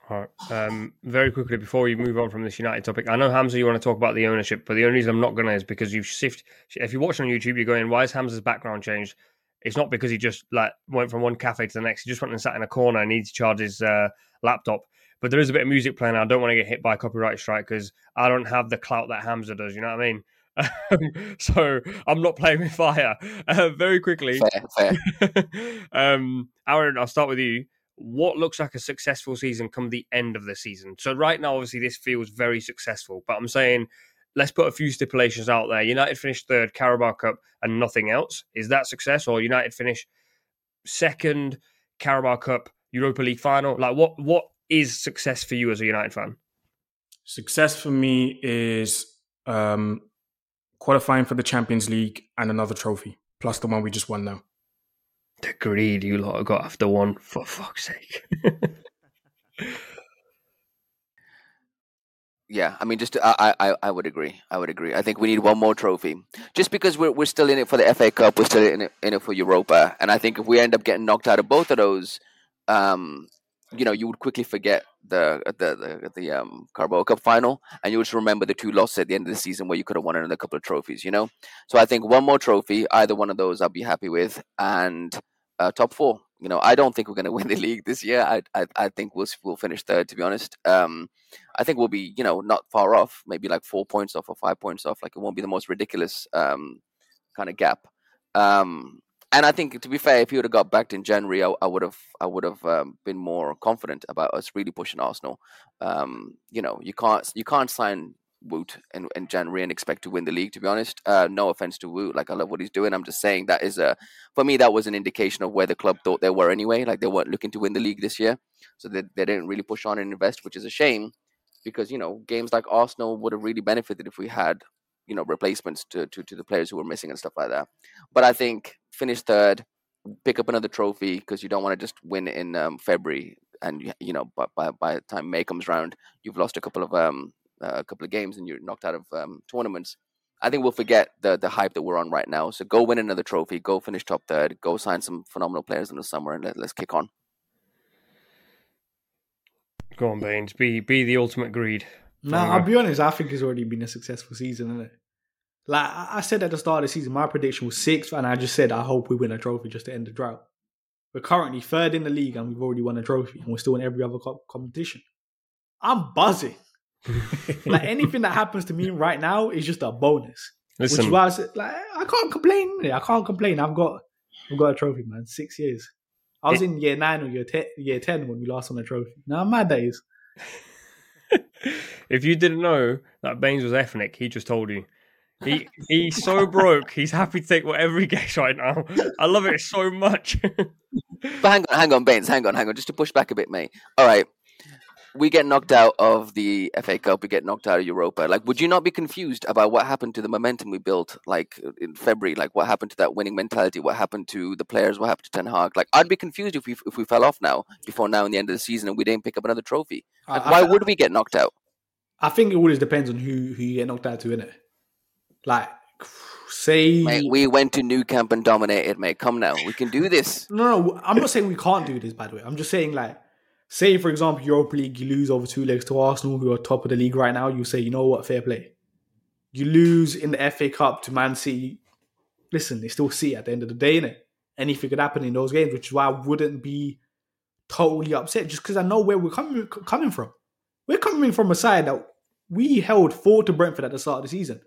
Speaker 2: All right. Um, very quickly before we move on from this United topic, I know Hamza, you want to talk about the ownership, but the only reason I'm not going to is because you've shifted. If you're watching on YouTube, you're going, "Why is Hamza's background changed?" It's not because he just like went from one cafe to the next. He just went and sat in a corner and needs to charge his uh, laptop. But there is a bit of music playing. I don't want to get hit by a copyright strike because I don't have the clout that Hamza does. You know what I mean? so I'm not playing with fire. Uh, very quickly,
Speaker 3: fair, fair.
Speaker 2: um, Aaron, I'll start with you. What looks like a successful season come the end of the season? So right now, obviously, this feels very successful. But I'm saying, let's put a few stipulations out there. United finished third, Carabao Cup, and nothing else. Is that success, or United finish second, Carabao Cup, Europa League final? Like, what what is success for you as a United fan?
Speaker 4: Success for me is um, qualifying for the Champions League, and another trophy, plus the one we just won now.
Speaker 2: The greed you lot have got after one, for fuck's sake.
Speaker 3: yeah, I mean, just I, I, I would agree. I would agree. I think we need one more trophy, just because we're we're still in it for the FA Cup, we're still in it, in it for Europa, and I think if we end up getting knocked out of both of those, um, you know, you would quickly forget the the the, the um Carabao Cup final, and you just remember the two losses at the end of the season where you could have won another couple of trophies. You know, so I think one more trophy, either one of those, I'll be happy with, and uh, top four You know, I don't think we're going to win the league this year. I, I, I think we'll we'll finish third. To be honest, um, I think we'll be, you know, not far off. Maybe like four points off or five points off. Like it won't be the most ridiculous um, kind of gap. Um, and I think, to be fair, if he would have got backed in January, I, I would have, I would have um, been more confident about us really pushing Arsenal. Um, you know, you can't, you can't sign Woot in, in January and expect to win the league. To be honest, uh, no offense to Woot, like I love what he's doing. I'm just saying that is a, for me, that was an indication of where the club thought they were anyway. Like they weren't looking to win the league this year, so they, they didn't really push on and invest, which is a shame because you know games like Arsenal would have really benefited if we had you know replacements to, to to the players who were missing and stuff like that. But I think finish third, pick up another trophy because you don't want to just win in um, February and you, you know by, by by the time May comes around, you've lost a couple of um uh, a couple of games and you're knocked out of um, tournaments. I think we'll forget the the hype that we're on right now. So go win another trophy, go finish top third, go sign some phenomenal players in the summer, and let, let's kick on.
Speaker 2: Go on, Bains. Be be the ultimate greed.
Speaker 5: No, I'll be honest. I think it's already been a successful season, isn't it? Like I said at the start of the season, my prediction was sixth, and I just said I hope we win a trophy just to end the drought. We're currently third in the league, and we've already won a trophy, and we're still in every other co- competition. I'm buzzing. like anything that happens to me right now is just a bonus.
Speaker 2: Listen,
Speaker 5: Which is why I said, like I can't complain. I can't complain. I've got I've got a trophy, man. Six years. I was in year nine or year ten, year ten when we lost on a trophy. Now mad days.
Speaker 2: if you didn't know that Bains was ethnic, he just told you. He he's so broke. He's happy to take whatever he gets right now. I love it so much.
Speaker 3: But hang on, hang on, Bains, hang on, hang on, just to push back a bit, mate. All right, we get knocked out of the FA Cup, we get knocked out of Europa. Like, would you not be confused about what happened to the momentum we built, like in February? Like, what happened to that winning mentality? What happened to the players? What happened to Ten Hag? Like, I'd be confused if we if we fell off now before now in the end of the season and we didn't pick up another trophy. Like,
Speaker 5: I-
Speaker 3: why
Speaker 5: I-
Speaker 3: would we get knocked out?
Speaker 5: I think it always depends on who who you get knocked out to, innit? Like, say
Speaker 3: Mate, we went to Nou Camp and dominated, mate. Come now, we can do this.
Speaker 5: no, no. I'm not saying we can't do this. By the way, I'm just saying like, say for example, Europa League, you lose over two legs to Arsenal, who are top of the league right now. You say, you know what, fair play. You lose in the FA Cup to Man City. Listen, they still see at the end of the day, innit? Anything could happen in those games, which is why I wouldn't be totally upset just because I know where we're coming coming from. We're coming from a side that we held four to Brentford at the start of the season.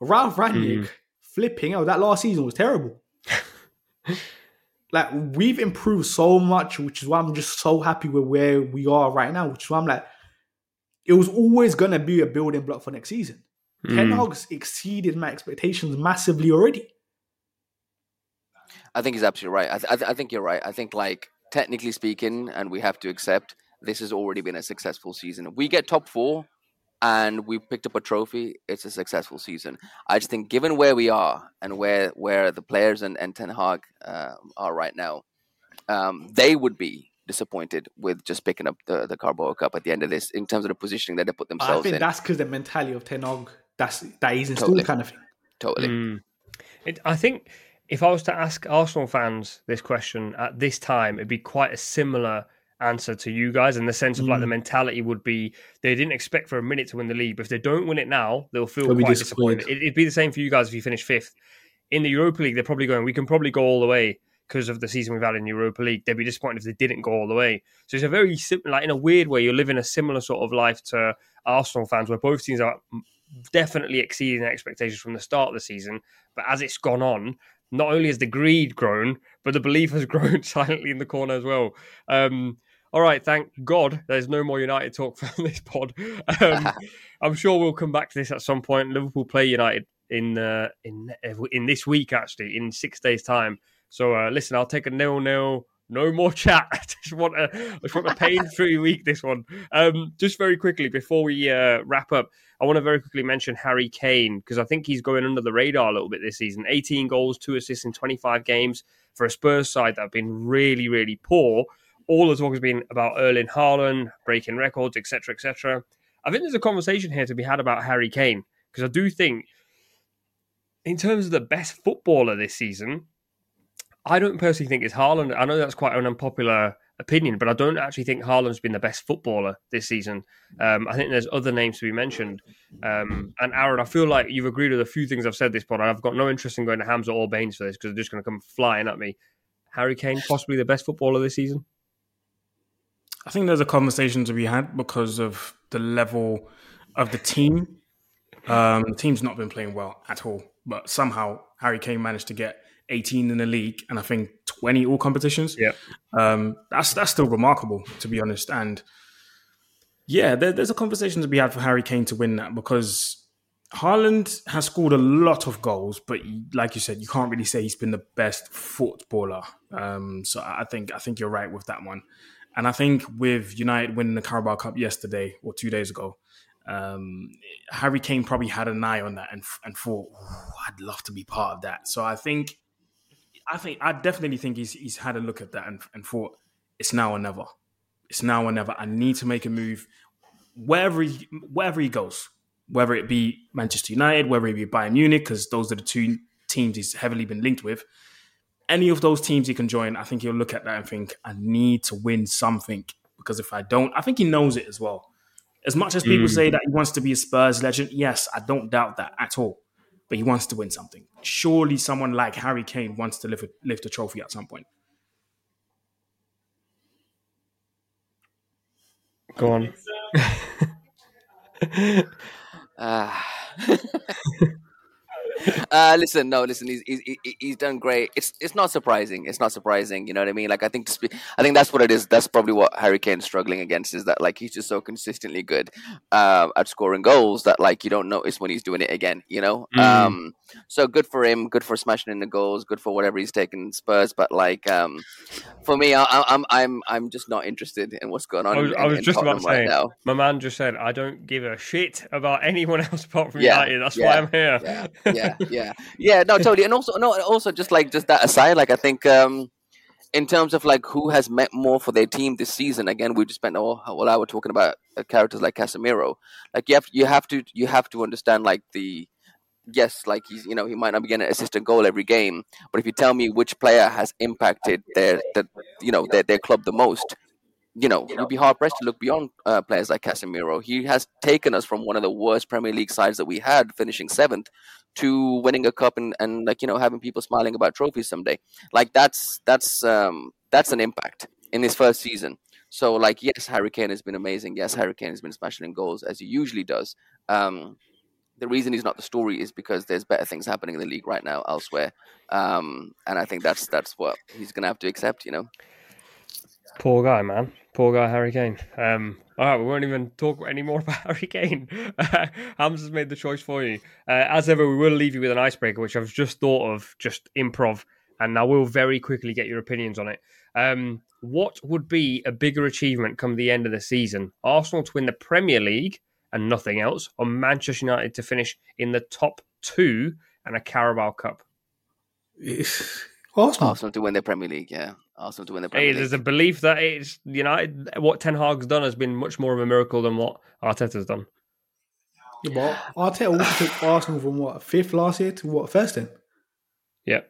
Speaker 5: Ralf Rangnick hmm. flipping out that last season was terrible. like we've improved so much, which is why I'm just so happy with where we are right now. Which is why I'm like, it was always gonna be a building block for next season. Ten
Speaker 2: Mm.
Speaker 5: Hag's exceeded my expectations massively already.
Speaker 3: I think he's absolutely right. I, th- I, th- I think you're right. I think, like, technically speaking, and we have to accept this has already been a successful season. If we get top four and we picked up a trophy, it's a successful season. I just think, given where we are and where where the players and, and Ten Hag uh, are right now, um, they would be disappointed with just picking up the, the Carabao Cup at the end of this in terms of the positioning that they put themselves in.
Speaker 5: I think
Speaker 3: in.
Speaker 5: that's because the mentality of Ten Hag that's that is he's installed
Speaker 3: Totally.
Speaker 5: kind of thing.
Speaker 3: Totally.
Speaker 2: Mm. It, I think if I was to ask Arsenal fans this question at this time, it'd be quite a similar answer to you guys in the sense of like the
Speaker 5: Mm.
Speaker 2: mentality would be they didn't expect for a minute to win the league, but if they don't win it now, they'll feel
Speaker 5: They'll
Speaker 2: quite
Speaker 5: disappointed.
Speaker 2: disappointed. It, it'd be the same for you guys if you finish fifth. In the Europa League, they're probably going, we can probably go all the way because of the season we've had in Europa League. They'd be disappointed if they didn't go all the way. So it's a very simple, like in a weird way, you're living a similar sort of life to Arsenal fans where both teams are definitely exceeding their expectations from the start of the season. But as it's gone on, not only has the greed grown, but the belief has grown silently in the corner as well. Um, all right, thank God there's no more United talk from this pod. Um, I'm sure we'll come back to this at some point. Liverpool play United in uh, in in this week actually in six days time. So uh, listen, I'll take a nil nil. No more chat. I just want a, I just want a pain-free week. This one. Um, just very quickly before we uh, wrap up, I want to very quickly mention Harry Kane because I think he's going under the radar a little bit this season. 18 goals, two assists in 25 games for a Spurs side that have been really, really poor. All the talk has been about Erling Haaland breaking records, etc., etc. I think there's a conversation here to be had about Harry Kane because I do think, in terms of the best footballer this season, I don't personally think it's Haaland. I know that's quite an unpopular opinion, but I don't actually think Haaland's been the best footballer this season. Um, I think there's other names to be mentioned. Um, and Aaron, I feel like you've agreed with a few things I've said this pod. I've got no interest in going to Hamza or Bains for this because they're just going to come flying at me. Harry Kane possibly the best footballer this season?
Speaker 4: I think there's a conversation to be had because of the level of the team. Um, the team's not been playing well at all, but somehow Harry Kane managed to get 18 in the league and I think 20 all competitions.
Speaker 2: Yeah.
Speaker 4: Um, that's that's still remarkable to be honest. And yeah, there, there's a conversation to be had for Harry Kane to win that because Haaland has scored a lot of goals, but like you said, you can't really say he's been the best footballer. Um, so I think I think you're right with that one. And I think with United winning the Carabao Cup yesterday or two days ago, um, Harry Kane probably had an eye on that and and thought, I'd love to be part of that. So I think, I think I definitely think he's he's had a look at that and, and thought it's now or never. It's now or never. I need to make a move wherever he wherever he goes, whether it be Manchester United, whether it be Bayern Munich, because those are the two teams he's heavily been linked with. Any of those teams he can join, I think he'll look at that and think, I need to win something. Because if I don't, I think he knows it as well. As much as people
Speaker 2: Mm.
Speaker 4: say that he wants to be a Spurs legend, yes, I don't doubt that at all. But he wants to win something. Surely someone like Harry Kane wants to lift a, lift a trophy at some point.
Speaker 2: Go on.
Speaker 3: Ah. uh, listen, no, listen. He's, he's he's done great. It's it's not surprising. It's not surprising. You know what I mean? Like I think to speak, I think that's what it is. That's probably what Harry Kane's struggling against is that like he's just so consistently good uh, at scoring goals that like you don't notice when he's doing it again. You know.
Speaker 2: Mm.
Speaker 3: Um. So good for him. Good for smashing in the goals. Good for whatever he's taking Spurs. But like um, for me, I, I- I'm I'm I'm just not interested in what's going on.
Speaker 2: I was,
Speaker 3: in,
Speaker 2: I was just about
Speaker 3: Tottenham
Speaker 2: to
Speaker 3: right
Speaker 2: say,
Speaker 3: now.
Speaker 2: my man just said, I don't give a shit about anyone else apart from
Speaker 3: Yeah,
Speaker 2: United. That's
Speaker 3: yeah,
Speaker 2: why I'm here.
Speaker 3: yeah, yeah, yeah, yeah. No, totally. And also, no, also just like just that aside, like I think um, in terms of like who has meant more for their team this season. Again, we just spent all whole hour talking about uh, characters like Casemiro. Like you have you have to you have to understand like the yes, like he's you know he might not be getting an assistant goal every game, but if you tell me which player has impacted their the you know their their club the most. You know, you'd be hard pressed to look beyond uh, players like Casemiro. He has taken us from one of the worst Premier League sides that we had, finishing seventh, to winning a cup and, and like you know having people smiling about trophies someday. Like that's that's um, that's an impact in his first season. So like yes, Harry Kane has been amazing. Yes, Harry Kane has been smashing in goals as he usually does. Um, the reason he's not the story is because there's better things happening in the league right now elsewhere, um, and I think that's that's what he's gonna have to accept. You know.
Speaker 2: Poor guy, man. Poor guy, Harry Kane. Um, all right, we won't even talk any more about Harry Kane. Hams has made the choice for you. Uh, as ever, we will leave you with an icebreaker, which I've just thought of, just improv, and I will very quickly get your opinions on it. Um, what would be a bigger achievement come the end of the season? Arsenal to win the Premier League and nothing else, or Manchester United to finish in the top two and a Carabao Cup?
Speaker 5: Arsenal.
Speaker 3: Arsenal to win the Premier League, yeah. Arsenal to win the
Speaker 2: Hey,
Speaker 3: Premier
Speaker 2: there's a belief that it's United. What Ten Hag's done has been much more of a miracle than what Arteta's done.
Speaker 5: Yeah, but Arteta also took Arsenal from what fifth last year to what first then.
Speaker 2: Yeah,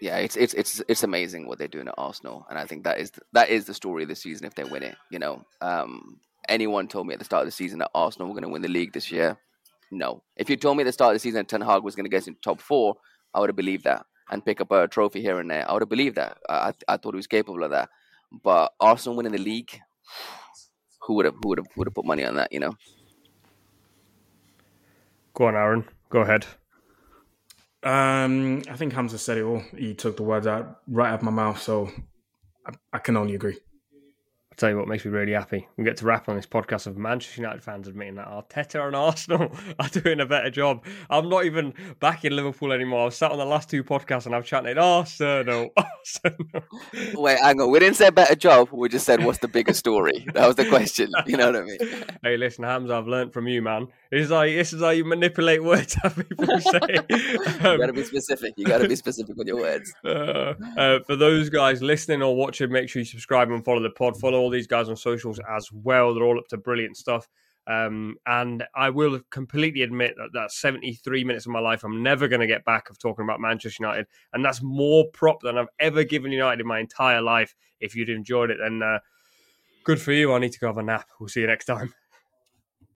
Speaker 3: Yeah, it's it's it's it's amazing what they're doing at Arsenal, and I think that is that is the story of the season if they win it. You know, um, anyone told me at the start of the season that Arsenal were going to win the league this year? No. If you told me at the start of the season that Ten Hag was going to get into top four, I would have believed that and pick up a trophy here and there. I would have believed that. I I, I thought he was capable of that. But Arsenal winning the league, who would have who would have would have put money on that? You know.
Speaker 2: go on, Aaron. Go ahead.
Speaker 4: Um, I think Hamza said it all. He took the words out right out of my mouth, so I, I can only agree.
Speaker 2: Tell you what makes me really happy. We get to wrap on this podcast of Manchester United fans admitting that Arteta and Arsenal are doing a better job. I'm not even back in Liverpool anymore. I was sat on the last two podcasts and I've chatted Arsenal, Arsenal.
Speaker 3: Wait, hang on. We didn't say better job. We just said what's the bigger story. That was the question. You know what I mean?
Speaker 2: Hey, listen, Hamza, I've learnt from you, man. Is how this is how you manipulate words. How people say.
Speaker 3: You
Speaker 2: Um,
Speaker 3: gotta be specific. You gotta be specific with your words.
Speaker 2: Uh, uh, for those guys listening or watching, make sure you subscribe and follow the pod. Follow all these guys on socials as well. They're all up to brilliant stuff. Um, and I will completely admit that that's 73 minutes of my life I'm never going to get back of talking about Manchester United. And that's more prop than I've ever given United in my entire life. If you'd enjoyed it, then uh, good for you. I need to go have a nap. We'll see you next time.